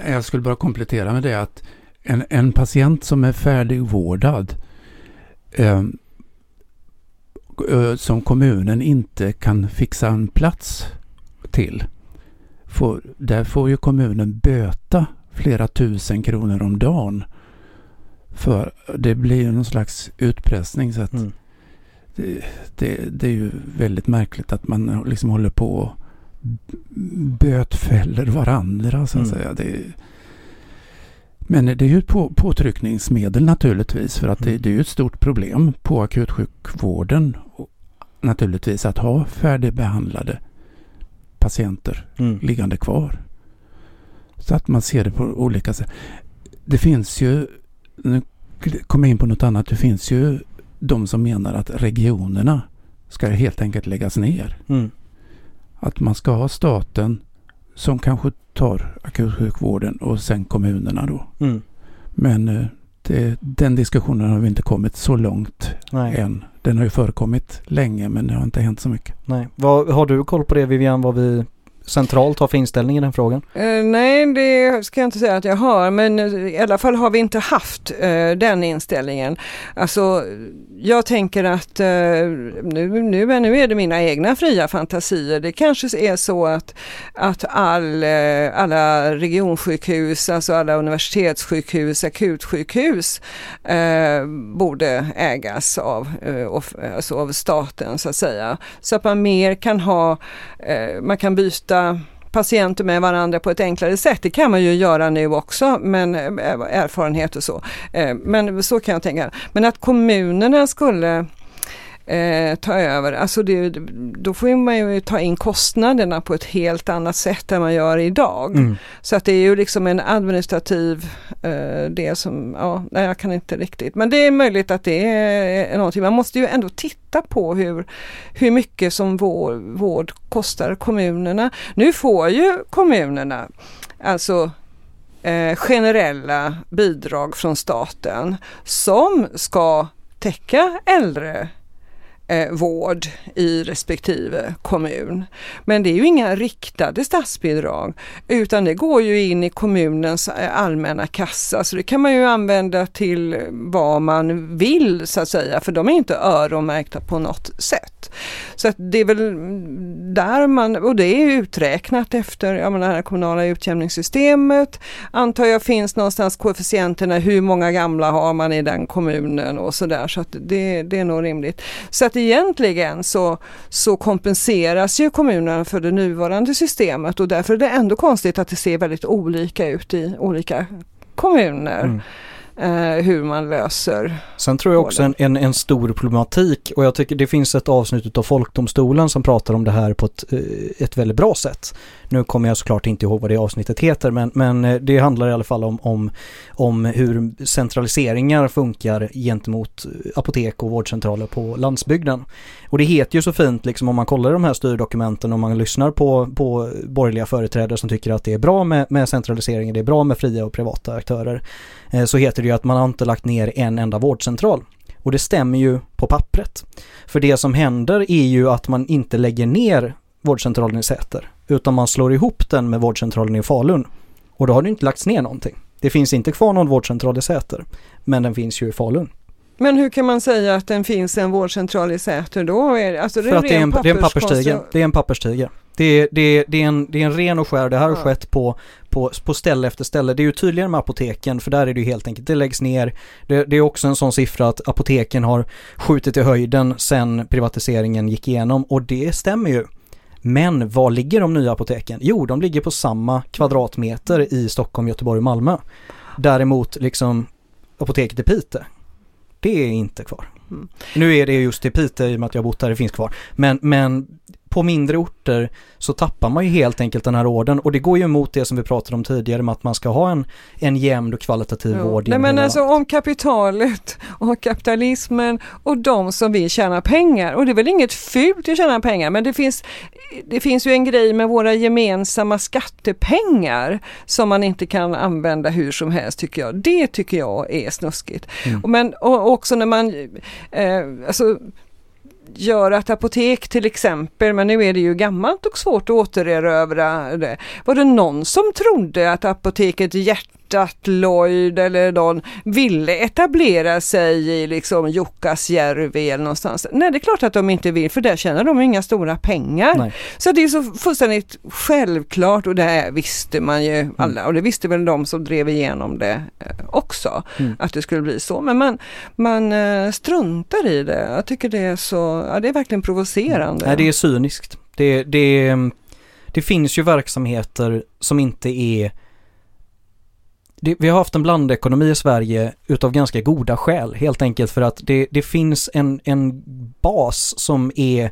[SPEAKER 2] Jag skulle bara komplettera med det att en, en patient som är färdigvårdad eh, som kommunen inte kan fixa en plats till. Får, där får ju kommunen böta flera tusen kronor om dagen. För det blir ju någon slags utpressning. Så att
[SPEAKER 1] Mm.
[SPEAKER 2] det, det, det är ju väldigt märkligt att man liksom håller på och bötfäller varandra så att
[SPEAKER 1] Mm.
[SPEAKER 2] säga. Det, men det är ju på, påtryckningsmedel naturligtvis för att det,
[SPEAKER 1] Mm.
[SPEAKER 2] det är ju ett stort problem på akutsjukvården och naturligtvis att ha färdigbehandlade patienter
[SPEAKER 1] Mm.
[SPEAKER 2] liggande kvar. Så att man ser det på olika sätt. Det finns ju, nu kommer jag in på något annat, det finns ju de som menar att regionerna ska helt enkelt läggas ner.
[SPEAKER 1] Mm.
[SPEAKER 2] Att man ska ha staten som kanske tar akutsjukvården och sen kommunerna då.
[SPEAKER 1] Mm.
[SPEAKER 2] Men eh, det, den diskussionen har vi inte kommit så långt
[SPEAKER 1] Nej,
[SPEAKER 2] än. Den har ju förekommit länge men det har inte hänt så mycket.
[SPEAKER 1] nej. Vad, har du koll på det Vivian, vad vi centralt har för inställning i den frågan?
[SPEAKER 3] Eh, nej, det ska jag inte säga att jag har, men eh, i alla fall har vi inte haft eh, den inställningen. Alltså, jag tänker att eh, nu, nu, är- nu är det mina egna fria fantasier. Det kanske är så att, att all, eh, alla regionsjukhus, alltså alla universitetssjukhus, akutsjukhus eh, borde ägas av, of, alltså av staten så att säga. Så att man mer kan ha, man kan byta patienter med varandra på ett enklare sätt. Det kan man ju göra nu också, men eh, erfarenhet och så. Eh, men så kan jag tänka. Men att kommunerna skulle eh, ta över, alltså det, då får man ju ta in kostnaderna på ett helt annat sätt än man gör idag.
[SPEAKER 1] Mm.
[SPEAKER 3] Så att det är ju liksom en administrativ eh, det som, ja, nej jag kan inte riktigt. Men det är möjligt att det är någonting. Man måste ju ändå titta på hur, hur mycket som vår, vård kostar kommunerna. Nu får ju kommunerna alltså eh, generella bidrag från staten som ska täcka äldre eh, vård i respektive kommun. Men det är ju inga riktade statsbidrag utan det går ju in i kommunens eh, allmänna kassa så det kan man ju använda till vad man vill så att säga för de är inte öronmärkta på något sätt. Så att det är väl där man, och det är uträknat efter jag menar, det här kommunala utjämningssystemet antar jag finns någonstans koefficienterna, hur många gamla har man i den kommunen och sådär så att det, det är nog rimligt. Så att egentligen så, så kompenseras ju kommunerna för det nuvarande systemet och därför är det ändå konstigt att det ser väldigt olika ut i olika kommuner.
[SPEAKER 1] Mm.
[SPEAKER 3] Eh, hur man löser.
[SPEAKER 1] Sen tror jag också en, en, en stor problematik och jag tycker det finns ett avsnitt av Folkdomstolen som pratar om det här på ett, eh, ett väldigt bra sätt. Nu kommer jag såklart inte ihåg vad det avsnittet heter men, men eh, det handlar i alla fall om, om, om hur centraliseringar funkar gentemot apotek och vårdcentraler på landsbygden. Och det heter ju så fint liksom om man kollar de här styrdokumenten och man lyssnar på, på borgerliga företrädare som tycker att det är bra med, med centralisering, det är bra med fria och privata aktörer så heter det ju att man har inte lagt ner en enda vårdcentral. Och det stämmer ju på pappret. För det som händer är ju att man inte lägger ner vårdcentralen i Säter, utan man slår ihop den med vårdcentralen i Falun. Och då har det inte lagts ner någonting. Det finns inte kvar någon vårdcentral i Säter, men den finns ju i Falun.
[SPEAKER 3] Men hur kan man säga att den finns en vårdcentral i Säter då? Är, alltså det
[SPEAKER 1] För att det är en, det är en
[SPEAKER 3] papperskonstru-
[SPEAKER 1] papperstige. Det är en papperstige. Det är, det, är, det, är en, det är en ren och skär, det här har
[SPEAKER 3] Ja.
[SPEAKER 1] skett på, på, på ställe efter ställe. Det är ju tydligare med apoteken för där är det ju helt enkelt, det läggs ner. Det, det är också en sån siffra att apoteken har skjutit i höjden sen privatiseringen gick igenom och det stämmer ju. Men var ligger de nya apoteken? Jo, de ligger på samma kvadratmeter i Stockholm, Göteborg och Malmö. Däremot liksom apoteket i Piteå, det är inte kvar.
[SPEAKER 3] Mm.
[SPEAKER 1] Nu är det just i Piteå i och med att jag har bott där, det finns kvar. Men, men på mindre orter så tappar man ju helt enkelt den här orden och det går ju emot det som vi pratade om tidigare med att man ska ha en, en jämn och kvalitativ
[SPEAKER 3] Jo.
[SPEAKER 1] vård.
[SPEAKER 3] Nej men alltså
[SPEAKER 1] landet.
[SPEAKER 3] om kapitalet och kapitalismen och de som vill tjäna pengar och det är väl inget fult att tjäna pengar men det finns, det finns ju en grej med våra gemensamma skattepengar som man inte kan använda hur som helst tycker jag. Det tycker jag är snuskigt.
[SPEAKER 1] Mm.
[SPEAKER 3] Men och också när man, eh, alltså gör ett apotek till exempel, men nu är det ju gammalt och svårt att återerövra det. Var det någon som trodde att apoteket Hjärtat, Lloyd eller någon ville etablera sig i liksom Jukkasjärvi eller någonstans? Nej, det är klart att de inte vill, för där tjänar de inga stora pengar.
[SPEAKER 1] Nej.
[SPEAKER 3] Så det är så fullständigt självklart och det här visste man ju alla och det visste väl de som drev igenom det eh, också
[SPEAKER 1] Mm.
[SPEAKER 3] att det skulle bli så. Men man, man eh, struntar i det. Jag tycker det är så, ja det är verkligen provocerande.
[SPEAKER 1] Nej, det är cyniskt. Det, det, det finns ju verksamheter som inte är... Det, vi har haft en blandekonomi i Sverige utav ganska goda skäl, helt enkelt för att det, det finns en, en bas som är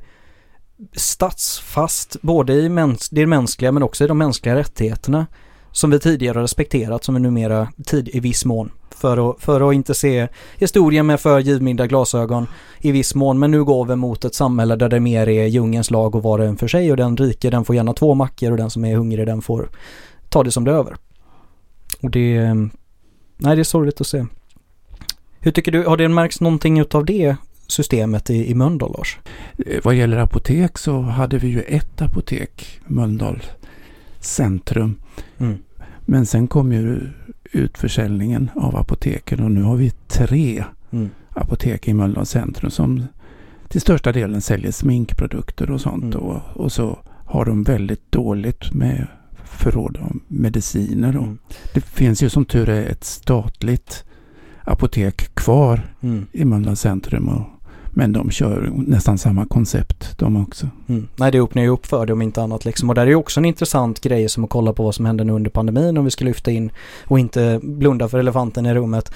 [SPEAKER 1] statsfast, både i mäns, det mänskliga men också i de mänskliga rättigheterna, som vi tidigare har respekterat, som vi numera tid, i viss mån, för att, för att inte se historien med för givmilda glasögon, i viss mån, men nu går vi mot ett samhälle där det mer är djungens lag och var och en för sig och den rike den får gärna två mackor och den som är hungrig den får ta det som det är över. Och det, nej det är sorgligt att se. Hur tycker du, har det märkts någonting utav det systemet i, i Mölndal Lars?
[SPEAKER 2] Eh, Vad gäller apotek så hade vi ju ett apotek, Mölndal centrum.
[SPEAKER 1] Mm.
[SPEAKER 2] Men sen kom ju utförsäljningen av apoteken och nu har vi tre
[SPEAKER 1] Mm.
[SPEAKER 2] apotek i Mölndal centrum som till största delen säljer sminkprodukter och sånt.
[SPEAKER 1] Mm.
[SPEAKER 2] Och, och så har de väldigt dåligt med förråd av mediciner.
[SPEAKER 1] Mm.
[SPEAKER 2] Det finns ju som tur är ett statligt apotek kvar
[SPEAKER 1] Mm.
[SPEAKER 2] i Mölndal centrum. Och, men de kör nästan samma koncept de också.
[SPEAKER 1] Mm. Nej, det öppnar ju upp för det om inte annat liksom. Och där är ju också en intressant grej som att kolla på vad som hände nu under pandemin om vi ska lyfta in och inte blunda för elefanten i rummet.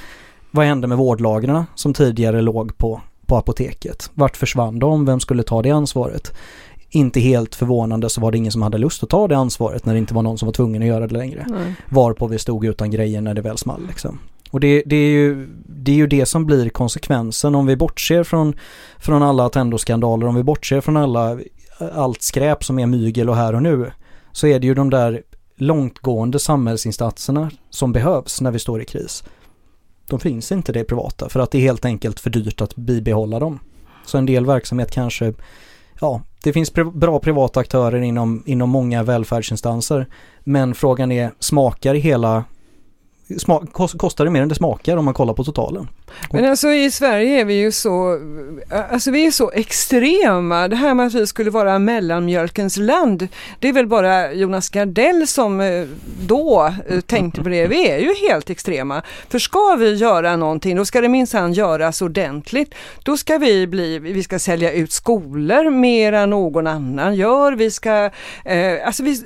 [SPEAKER 1] Vad hände med vårdlagren som tidigare låg på, på apoteket? Vart försvann de? Vem skulle ta det ansvaret? Inte helt förvånande så var det ingen som hade lust att ta det ansvaret när det inte var någon som var tvungen att göra det längre.
[SPEAKER 3] Nej.
[SPEAKER 1] Varpå vi stod utan grejer när det väl small liksom. Och det, det, är ju, det är ju det som blir konsekvensen om vi bortser från, från alla Attendo-skandaler, om vi bortser från alla, allt skräp som är mygel och här och nu. Så är det ju de där långtgående samhällsinsatserna som behövs när vi står i kris. De finns inte det privata för att det är helt enkelt för dyrt att bibehålla dem. Så en del verksamhet kanske, ja, det finns pri- bra privata aktörer inom, inom många välfärdsinstanser. Men frågan är, smakar hela kostar det mer än det smakar om man kollar på totalen?
[SPEAKER 3] Men alltså i Sverige är vi ju så, alltså vi är så extrema. Det här med att vi skulle vara mellanmjölkens land, det är väl bara Jonas Gardell som då tänkte på det. Vi är ju helt extrema. För ska vi göra någonting, då ska det minsann göras ordentligt. Då ska vi bli, vi ska sälja ut skolor mer än någon annan gör. Vi ska, eh, alltså vi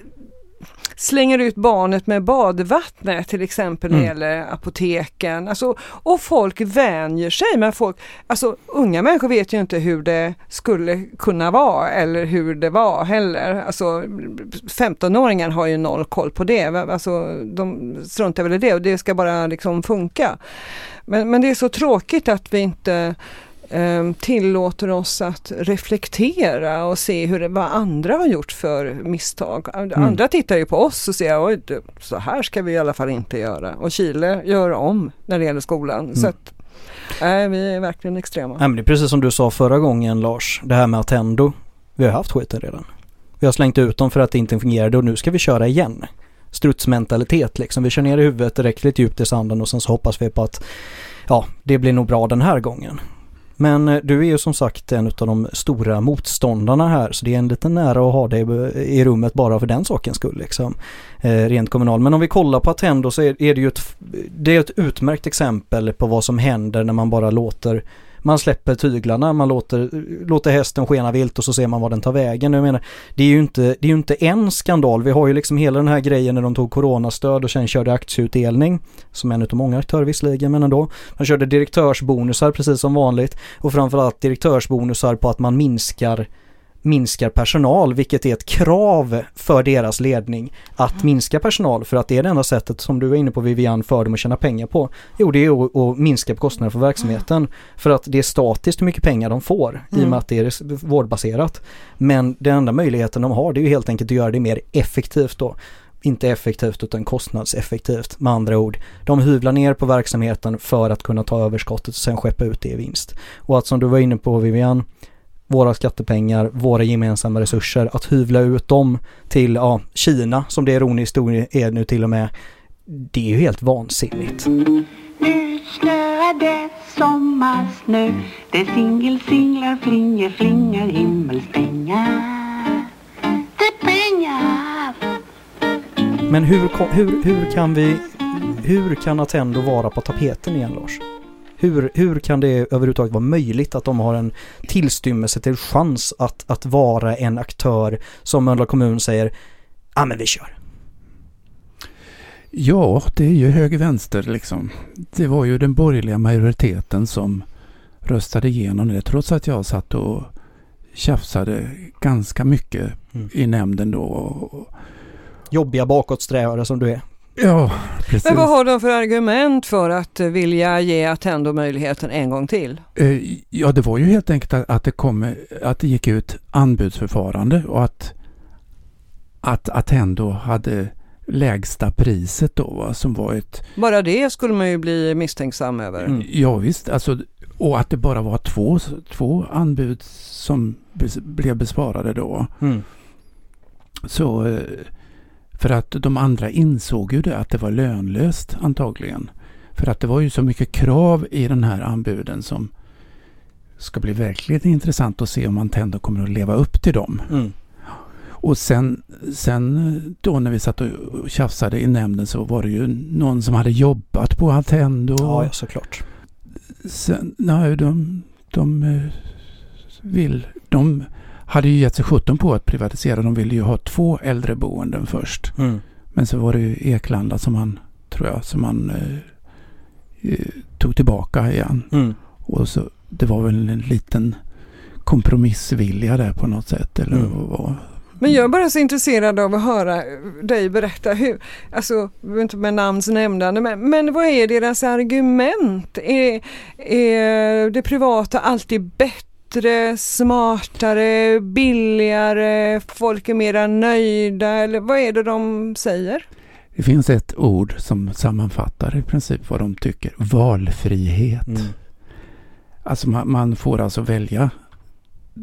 [SPEAKER 3] slänger ut barnet med badvattnet till exempel när det
[SPEAKER 1] Mm.
[SPEAKER 3] gäller apoteken. Alltså, och folk vänjer sig. Men folk, alltså, unga människor vet ju inte hur det skulle kunna vara eller hur det var heller. Alltså, 15-åringar har ju noll koll på det. Alltså, de struntar väl i det och det ska bara liksom funka. Men, men det är så tråkigt att vi inte tillåter oss att reflektera och se hur vad andra har gjort för misstag. Andra tittar ju på oss och säger oj, så här ska vi i alla fall inte göra. Och Chile gör om när det gäller skolan. Så att, nej, vi är verkligen extrema.
[SPEAKER 1] Nej men det är precis som du sa förra gången Lars, det här med Attendo. Vi har haft skiten redan. Vi har slängt ut dem för att det inte fungerade och nu ska vi köra igen. Strutsmentalitet liksom. Vi kör ner i huvudet direkt djupt i sanden och sen så hoppas vi på att ja, det blir nog bra den här gången. Men eh, du är ju som sagt en av de stora motståndarna här så det är en liten nära att ha dig eh, i rummet bara för den sakens skull liksom. Eh, rent kommunal. Men om vi kollar på Attendo så är, är det ju ett, det är ett utmärkt exempel på vad som händer när man bara låter man släpper tyglarna, man låter, låter hästen skena vilt och så ser man vad den tar vägen. Jag menar, det är ju inte, det är ju inte en skandal. Vi har ju liksom hela den här grejen när de tog coronastöd och sen körde aktieutdelning, som en av många aktörer visserligen, men ändå. Man körde direktörsbonusar precis som vanligt och framförallt direktörsbonusar på att man minskar minskar personal, vilket är ett krav för deras ledning att minska personal för att det är det enda sättet som du var inne på Vivian för dem att tjäna pengar på. Jo, det är att, minska på kostnader för verksamheten för att det är statiskt hur mycket pengar de får i och med att det är vårdbaserat. Men den enda möjligheten de har det är ju helt enkelt att göra det mer effektivt då. Inte effektivt utan kostnadseffektivt med andra ord. De hyvlar ner på verksamheten för att kunna ta överskottet och sen skeppa ut det i vinst. Och att som du var inne på Vivian våra skattepengar, våra gemensamma resurser, att hyvla ut dem till ja, Kina som det ironiskt är nu till och med. Det är ju helt vansinnigt.
[SPEAKER 7] Nu snöar det sommarsnö Det singel singlar flinger flingar himmelspengar Det pengar
[SPEAKER 1] Men hur, hur, hur kan vi, hur kan Attendo vara på tapeten igen Lars? Hur, hur kan det överhuvudtaget vara möjligt att de har en tillstymmelse till chans att, att vara en aktör som Mölndal kommun säger, ja men vi kör.
[SPEAKER 2] Ja, det är ju höger-vänster liksom. Det var ju den borgerliga majoriteten som röstade igenom det trots att jag satt och tjafsade ganska mycket
[SPEAKER 1] Mm.
[SPEAKER 2] i nämnden då. Och-
[SPEAKER 1] Jobbiga bakåtsträvare som du är.
[SPEAKER 2] Ja, precis.
[SPEAKER 3] Men vad har de för argument för att vilja ge Attendo möjligheten en gång till?
[SPEAKER 2] Eh, Ja, det var ju helt enkelt att, att, det, kom, att det gick ut anbudsförfarande och att, att Attendo hade lägsta priset då, va, som var ett
[SPEAKER 3] Bara det skulle man ju bli misstänksam över.
[SPEAKER 1] Mm.
[SPEAKER 2] Ja visst, alltså, och att det bara var två, två anbud som bes, blev besvarade då.
[SPEAKER 1] Mm.
[SPEAKER 2] Så, eh, för att de andra insåg ju det att det var lönlöst antagligen. För att det var ju så mycket krav i den här anbuden som ska bli verkligen intressant att se om Antendo kommer att leva upp till dem.
[SPEAKER 1] Mm.
[SPEAKER 2] Och sen, sen då när vi satt och tjafsade i nämnden så var det ju någon som hade jobbat på Attendo.
[SPEAKER 1] Ja, ja, såklart.
[SPEAKER 2] Sen, nej, de, de eh, vill, de hade ju gett sig sjutton på att privatisera. De ville ju ha två äldreboenden först.
[SPEAKER 1] Mm.
[SPEAKER 2] Men så var det ju Eklanda som man, tror jag, som man eh, eh, tog tillbaka igen.
[SPEAKER 1] Mm.
[SPEAKER 2] Och så, det var väl en liten kompromissvilja där på något sätt. Eller
[SPEAKER 1] Mm.
[SPEAKER 2] vad
[SPEAKER 3] Men jag är bara så intresserad av att höra dig berätta hur, alltså, inte med namns nämnande, men, men vad är deras argument? Är, är det privata alltid bättre, smartare, billigare, folk är mera nöjda eller vad är det de säger?
[SPEAKER 2] Det finns ett ord som sammanfattar i princip vad de tycker. Valfrihet.
[SPEAKER 1] Mm.
[SPEAKER 2] Alltså man, man får alltså välja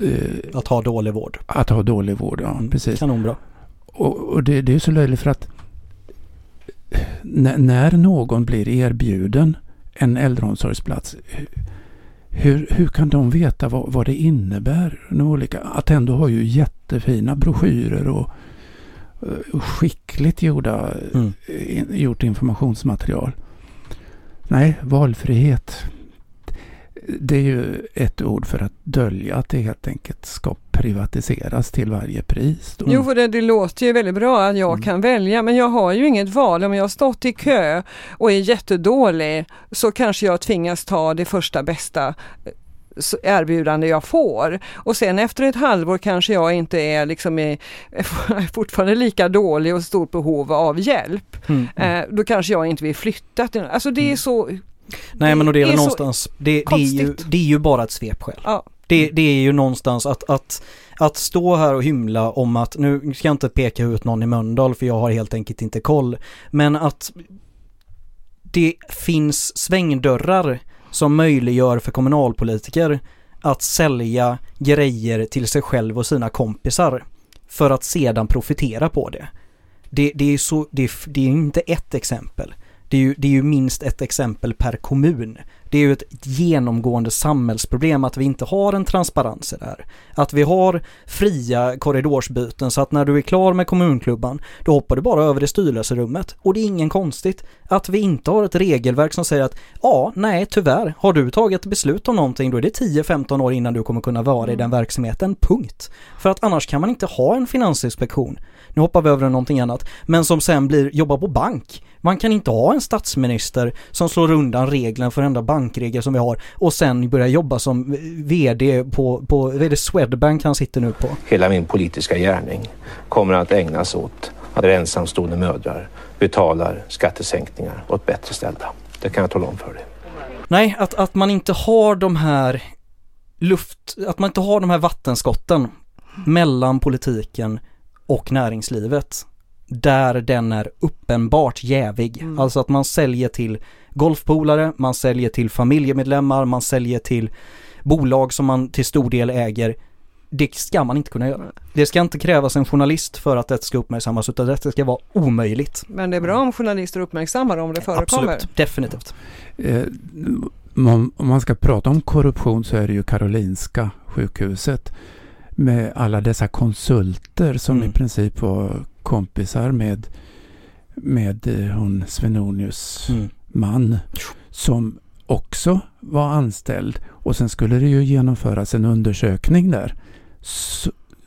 [SPEAKER 2] eh,
[SPEAKER 1] Att ha dålig vård.
[SPEAKER 2] att ha dålig vård. Ja,
[SPEAKER 1] Mm.
[SPEAKER 2] precis.
[SPEAKER 1] Kanonbra.
[SPEAKER 2] Och, och det, det är så löjligt för att när, när någon blir erbjuden en äldreomsorgsplats hur, hur kan de veta vad, vad det innebär? De olika, Attendo har ju jättefina broschyrer och, och skickligt gjorda,
[SPEAKER 1] Mm.
[SPEAKER 2] in, gjort informationsmaterial. Nej, valfrihet. Det är ju ett ord för att dölja att det helt enkelt ska privatiseras till varje pris. Då.
[SPEAKER 3] Jo, för det, det låter ju väldigt bra att jag
[SPEAKER 2] Mm.
[SPEAKER 3] kan välja, men jag har ju inget val. Om jag har stått i kö och är jättedålig så kanske jag tvingas ta det första bästa eh, erbjudande jag får. Och sen efter ett halvår kanske jag inte är liksom är, är fortfarande lika dålig och stort behov av hjälp.
[SPEAKER 1] Mm.
[SPEAKER 3] Eh, då kanske jag inte vill flytta. Till, alltså det är så,
[SPEAKER 1] Nej men och det är väl
[SPEAKER 3] det
[SPEAKER 1] någonstans, det, det, är ju, det är ju bara ett svepskäl.
[SPEAKER 3] ja.
[SPEAKER 1] Det, det är ju någonstans att, att, att stå här och hymla om att, nu ska jag inte peka ut någon i Mölndal för jag har helt enkelt inte koll, men att det finns svängdörrar som möjliggör för kommunalpolitiker att sälja grejer till sig själv och sina kompisar för att sedan profitera på det. Det, det är ju så, det, det är inte ett exempel. Det är, ju, det är ju minst ett exempel per kommun. Det är ju ett genomgående samhällsproblem att vi inte har en transparens i det här. Att vi har fria korridorsbyten så att när du är klar med kommunklubban då hoppar du bara över i styrelserummet och det är ingen konstigt att vi inte har ett regelverk som säger att ja, nej tyvärr, har du tagit beslut om någonting då är det 10-15 år innan du kommer kunna vara i den verksamheten, punkt. För att annars kan man inte ha en finansinspektion. Nu hoppar vi över någonting annat, men som sen blir, jobbar på bank. Man kan inte ha en statsminister som slår undan reglerna för varenda bankregel som vi har och sen börjar jobba som VD på, på vad är det Swedbank han sitter nu på?
[SPEAKER 9] Hela min politiska gärning kommer att ägnas åt att ensamstående mödrar betalar skattesänkningar åt bättre ställda. Det kan jag tala om för dig.
[SPEAKER 1] Nej, att, att man inte har de här luft, att man inte har de här vattenskotten mellan politiken och näringslivet. Där den är uppenbart jävig.
[SPEAKER 3] Mm.
[SPEAKER 1] Alltså att man säljer till golfpolare, man säljer till familjemedlemmar, man säljer till bolag som man till stor del äger det ska man inte kunna göra. Det ska inte krävas en journalist för att det ska uppmärksammas utan det ska vara omöjligt.
[SPEAKER 3] Men det är bra om journalister uppmärksammar om det förekommer.
[SPEAKER 1] Absolut, definitivt.
[SPEAKER 2] Eh, om man ska prata om korruption så är det ju Karolinska sjukhuset med alla dessa konsulter som
[SPEAKER 1] Mm.
[SPEAKER 2] i princip var kompisar med, med eh, hon Svenonius
[SPEAKER 1] Mm.
[SPEAKER 2] Man som också var anställd och sen skulle det ju genomföras en undersökning där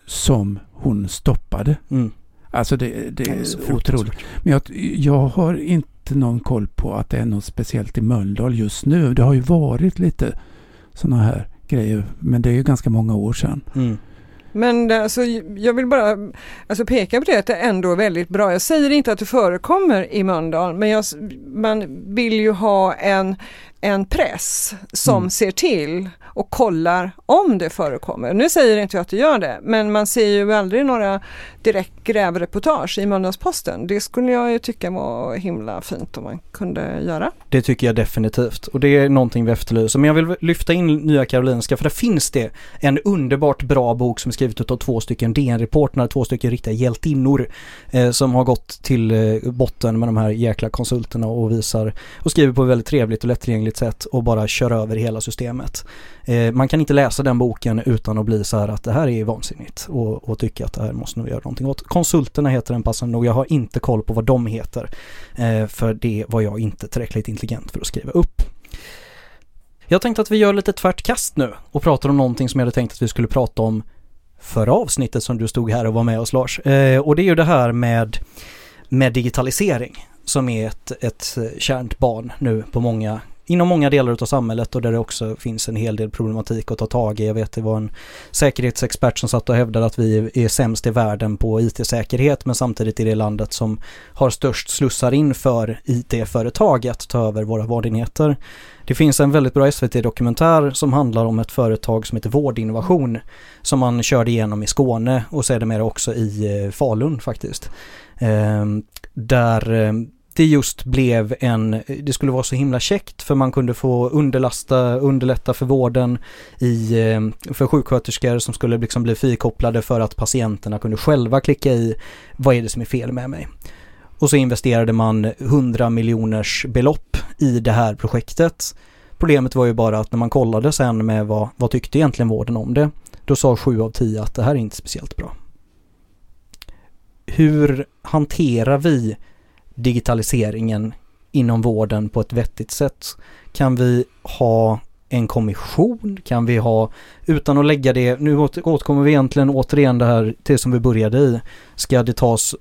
[SPEAKER 2] som hon stoppade.
[SPEAKER 1] Mm.
[SPEAKER 2] Alltså det, det
[SPEAKER 1] är så
[SPEAKER 2] otroligt. Men jag, jag har inte någon koll på att det är något speciellt i Mölndal just nu. Det har ju varit lite sådana här grejer men det är ju ganska många år sedan.
[SPEAKER 1] Mm.
[SPEAKER 3] Men det, alltså, jag vill bara alltså, peka på det att det ändå är väldigt bra. Jag säger inte att det förekommer i Mölndal men jag, man vill ju ha en, en press som
[SPEAKER 1] Mm.
[SPEAKER 3] ser till och kollar om det förekommer. Nu säger inte jag att det gör det men man ser ju aldrig några direkt grävreportage i Mölndalsposten. Det skulle jag ju tycka var himla fint om man kunde göra.
[SPEAKER 1] Det tycker jag definitivt och det är någonting vi efterlyser. Men jag vill lyfta in Nya Karolinska för där finns det en underbart bra bok som är skrivet av två stycken DN-reportrar, två stycken riktiga hjältinnor eh, som har gått till eh, botten med de här jäkla konsulterna och visar och skriver på ett väldigt trevligt och lättillgängligt sätt och bara kör över hela systemet. Eh, man kan inte läsa den boken utan att bli så här att det här är vansinnigt och, och tycka att det här måste nog göra någonting åt. Konsulterna heter den passande nog. Jag har inte koll på vad de heter. Eh, för det var jag inte tillräckligt intelligent för att skriva upp. Jag tänkte att vi gör lite tvärt kast nu och pratar om någonting som jag hade tänkt att vi skulle prata om förra avsnittet som du stod här och var med oss Lars. Eh, och det är ju det här med, med digitalisering som är ett, ett eh, kärnt barn nu på många inom många delar av samhället och där det också finns en hel del problematik att ta tag i. Jag vet det var en säkerhetsexpert som satt och hävdade att vi är sämst i världen på IT-säkerhet men samtidigt är det landet som har störst slussar in för IT-företag att ta över våra vårdenheter. Det finns en väldigt bra SVT-dokumentär som handlar om ett företag som heter Vårdinnovation som man körde igenom i Skåne och sedermera också i eh, Falun faktiskt. Ehm, där ehm, det just blev en, det skulle vara så himla käckt för man kunde få underlasta, underlätta för vården i, ehm, för sjuksköterskor som skulle liksom bli frikopplade för att patienterna kunde själva klicka i vad är det som är fel med mig. Och så investerade man 100 miljoners belopp i det här projektet. Problemet var ju bara att när man kollade sen med vad, vad tyckte egentligen vården om det, då sa 7 av 10 att det här är inte speciellt bra. Hur hanterar vi digitaliseringen inom vården på ett vettigt sätt? Kan vi ha en kommission? Kan vi ha, utan att lägga det, nu åter- återkommer vi egentligen återigen det här till som vi började i. Ska det tas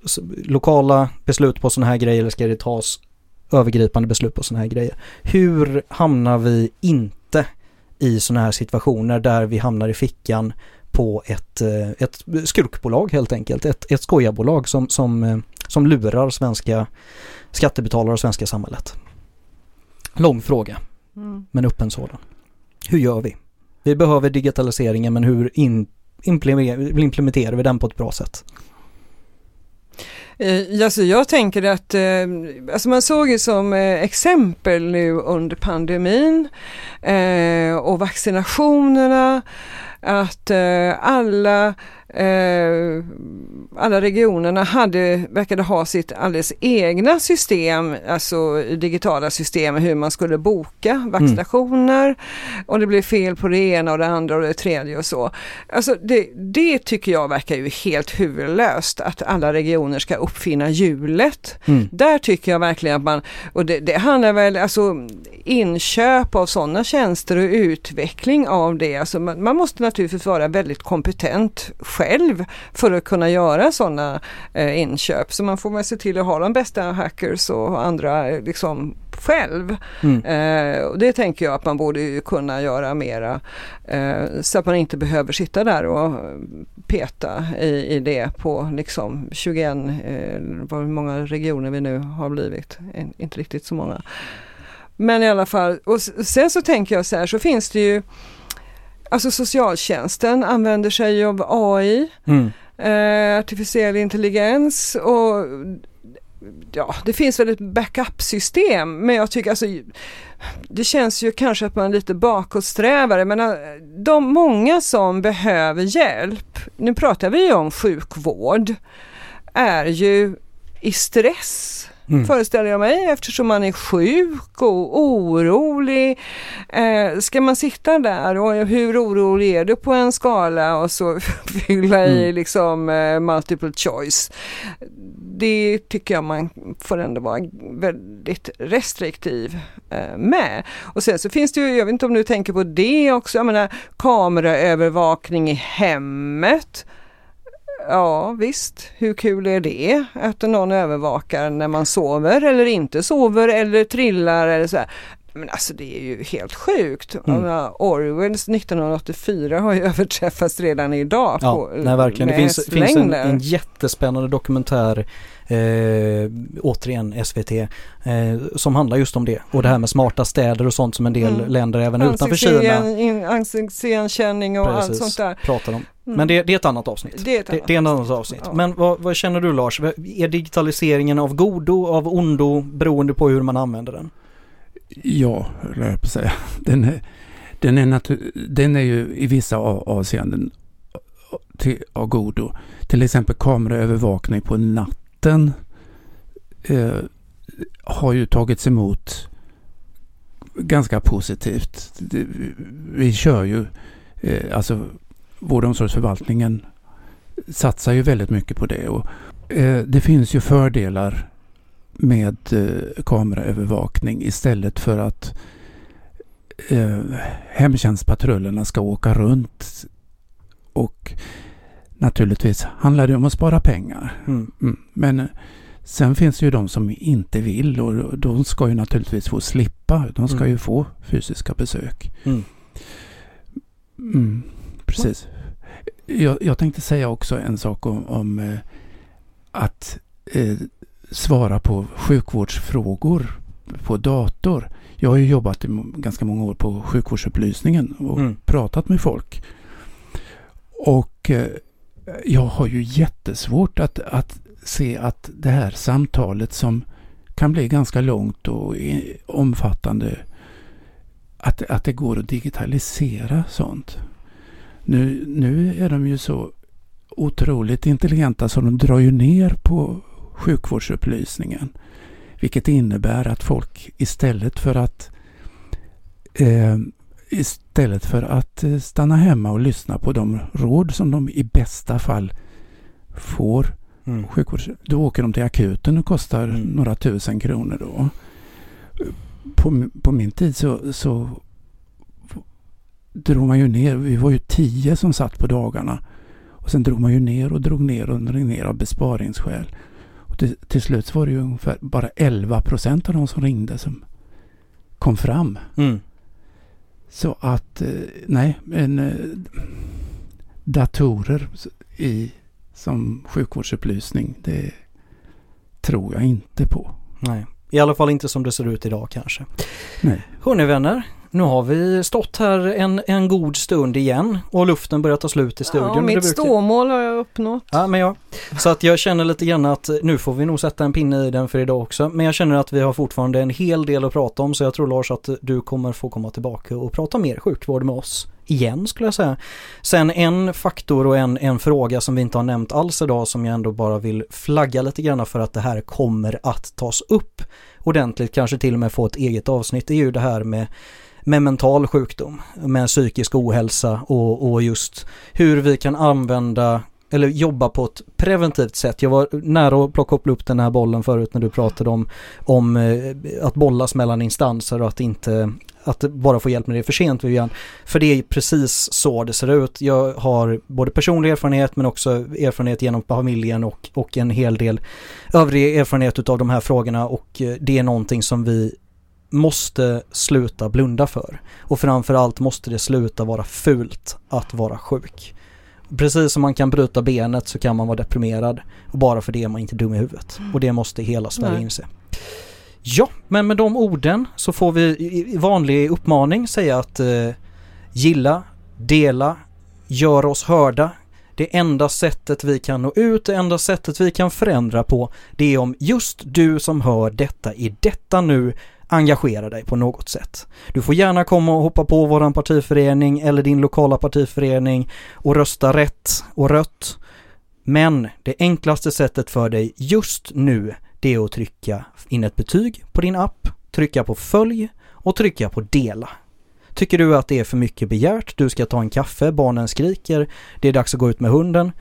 [SPEAKER 1] lokala beslut på sådana här grejer eller ska det tas övergripande beslut på sådana här grejer? Hur hamnar vi inte i sådana här situationer där vi hamnar i fickan på ett, eh, ett skurkbolag helt enkelt, ett, ett skojarbolag som, som, eh, som lurar svenska skattebetalare och svenska samhället. Lång fråga, men öppen sådan. Hur gör vi? Vi behöver digitaliseringen men hur in, implementerar, implementerar vi den på ett bra sätt?
[SPEAKER 3] Eh, alltså jag tänker att, eh, alltså man såg ju som eh, exempel nu under pandemin och vaccinationerna att alla, eh, alla regionerna hade, verkade ha sitt alldeles egna system, alltså digitala system hur man skulle boka vaccinationer och det blev fel på det ena och det andra och det tredje och så. Alltså det, det tycker jag verkar ju helt huvudlöst att alla regioner ska uppfinna hjulet.
[SPEAKER 1] Mm.
[SPEAKER 3] Där tycker jag verkligen att man, och det, det handlar väl alltså inköp av sådana tjänster och utveckling av det. Alltså man, man måste naturligtvis vara väldigt kompetent själv för att kunna göra sådana eh, inköp. Så man får väl se till att ha de bästa hackers och andra eh, liksom själv.
[SPEAKER 1] Mm.
[SPEAKER 3] Eh, och det tänker jag att man borde ju kunna göra mera eh, så att man inte behöver sitta där och peta i, i det på liksom 21, eh, vad många regioner vi nu har blivit, In, inte riktigt så många. Men i alla fall, och sen så tänker jag så här så finns det ju Alltså socialtjänsten använder sig av AI,
[SPEAKER 1] Mm.
[SPEAKER 3] eh, artificiell intelligens och ja, det finns väl ett backup-system men jag tycker alltså det känns ju kanske att man är lite bakåtsträvare men äh, de många som behöver hjälp, nu pratar vi ju om sjukvård, är ju i stress Mm. föreställer jag mig eftersom man är sjuk och orolig. Eh, ska man sitta där och hur orolig är du på en skala och så fylla mm. i liksom eh, multiple choice. Det tycker jag man får ändå vara väldigt restriktiv eh, med. Och sen så finns det ju, jag vet inte om du tänker på det också, jag menar kameraövervakning i hemmet Ja visst, hur kul är det att någon övervakar när man sover eller inte sover eller trillar eller så här. Men alltså det är ju helt sjukt. Mm. Orwells 1984 har ju överträffats redan idag.
[SPEAKER 1] Ja, på, nej, verkligen. Det finns, finns en, en jättespännande dokumentär eh, återigen SVT, eh, som handlar just om det. Och det här med smarta städer och sånt som en del mm. länder även utanför Kina.
[SPEAKER 3] Ansiktsigenkänning och Precis, allt sånt där.
[SPEAKER 1] pratar om. Mm. Men det, det, är ett annat avsnitt.
[SPEAKER 3] Det är ett annat,
[SPEAKER 1] det, det är ett annat avsnitt. Ja. Men vad, vad, känner du Lars? Är digitaliseringen av godo, av ondo beroende på hur man använder den?
[SPEAKER 2] Ja, höll jag på att säga. Den är, den, är den är ju i vissa avseenden till, av godo. Till exempel kameraövervakning på natten eh, har ju tagits emot ganska positivt. Vi kör ju, eh, alltså vård och omsorgsförvaltningen satsar ju väldigt mycket på det. Och, eh, det finns ju fördelar med eh, kameraövervakning istället för att eh, hemtjänstpatrullerna ska åka runt och Naturligtvis handlar det om att spara pengar. Mm. Mm. Men eh, sen finns det ju de som inte vill och de ska ju naturligtvis få slippa. De ska mm. ju få fysiska besök. Mm. Mm, precis. Jag, jag, tänkte säga också en sak om, om eh, att eh, svara på sjukvårdsfrågor på dator. Jag har ju jobbat i ganska många år på sjukvårdsupplysningen och mm. pratat med folk. Och eh, jag har ju jättesvårt att, att se att det här samtalet som kan bli ganska långt och omfattande att, att det går att digitalisera sånt. Nu, nu är de ju så otroligt intelligenta så de drar ju ner på sjukvårdsupplysningen. Vilket innebär att folk istället för att eh, istället för att eh, stanna hemma och lyssna på de råd som de i bästa fall får mm. sjukvårds... Då åker de till akuten och kostar mm. några tusen kronor då. På, på min tid så, så drog man ju ner. Vi var ju tio som satt på dagarna. Och sen drog man ju ner och drog ner och drog ner av besparingsskäl. Och till, till slut var det ju ungefär bara 11 procent av de som ringde som kom fram. Mm. Så att, eh, nej, men eh, datorer i, som sjukvårdsupplysning, det tror jag inte på.
[SPEAKER 1] Nej, i alla fall inte som det ser ut idag kanske.
[SPEAKER 2] Nej.
[SPEAKER 1] Hörni vänner, nu har vi stått här en, en god stund igen och luften börjar ta slut i studion. Ja,
[SPEAKER 3] mitt brukar... ståmål har jag uppnått.
[SPEAKER 1] Ja, men ja. Så att jag känner lite grann att nu får vi nog sätta en pinne i den för idag också. Men jag känner att vi har fortfarande en hel del att prata om så jag tror Lars att du kommer få komma tillbaka och prata mer sjukvård med oss igen skulle jag säga. Sen en faktor och en, en fråga som vi inte har nämnt alls idag som jag ändå bara vill flagga lite grann för att det här kommer att tas upp ordentligt, kanske till och med få ett eget avsnitt, det är ju det här med med mental sjukdom, med psykisk ohälsa och, och just hur vi kan använda eller jobba på ett preventivt sätt. Jag var nära att plocka upp den här bollen förut när du pratade om, om eh, att bollas mellan instanser och att inte att bara få hjälp med det för sent Vivian. För det är precis så det ser ut. Jag har både personlig erfarenhet men också erfarenhet genom familjen och, och en hel del övrig erfarenhet av de här frågorna och eh, det är någonting som vi måste sluta blunda för. Och framförallt måste det sluta vara fult att vara sjuk. Precis som man kan bryta benet så kan man vara deprimerad och bara för det är man inte dum i huvudet. Och det måste hela Sverige Nej. inse. Ja, men med de orden så får vi i vanlig uppmaning säga att eh, gilla, dela, gör oss hörda, Det enda sättet vi kan nå ut, det enda sättet vi kan förändra på, det är om just du som hör detta i detta nu engagera dig på något sätt. Du får gärna komma och hoppa på våran partiförening eller din lokala partiförening och rösta rätt och rött. Men det enklaste sättet för dig just nu, det är att trycka in ett betyg på din app, trycka på följ och trycka på dela. Tycker du att det är för mycket begärt, du ska ta en kaffe, barnen skriker, det är dags att gå ut med hunden.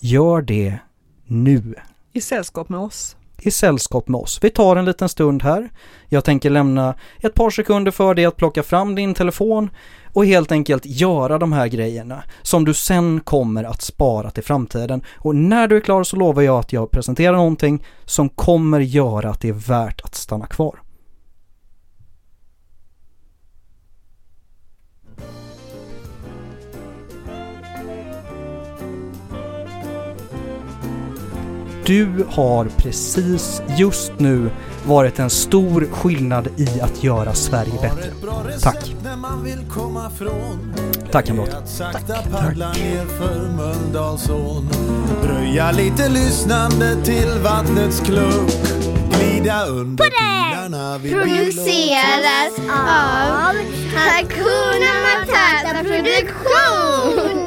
[SPEAKER 1] Gör det nu.
[SPEAKER 3] I sällskap med oss.
[SPEAKER 1] I sällskap med oss. Vi tar en liten stund här. Jag tänker lämna ett par sekunder för dig att plocka fram din telefon och helt enkelt göra de här grejerna som du sen kommer att spara till framtiden. Och när du är klar så lovar jag att jag presenterar någonting som kommer göra att det är värt att stanna kvar. Du har precis just nu varit en stor skillnad i att göra Sverige bättre. Tack. Tack kamrater.
[SPEAKER 10] Tack. paddla ner för Mölndalsån Dröja lite lyssnande till vattnets kluck Glida under pilarna vid
[SPEAKER 11] Produceras av Hakuna Matata Produktion.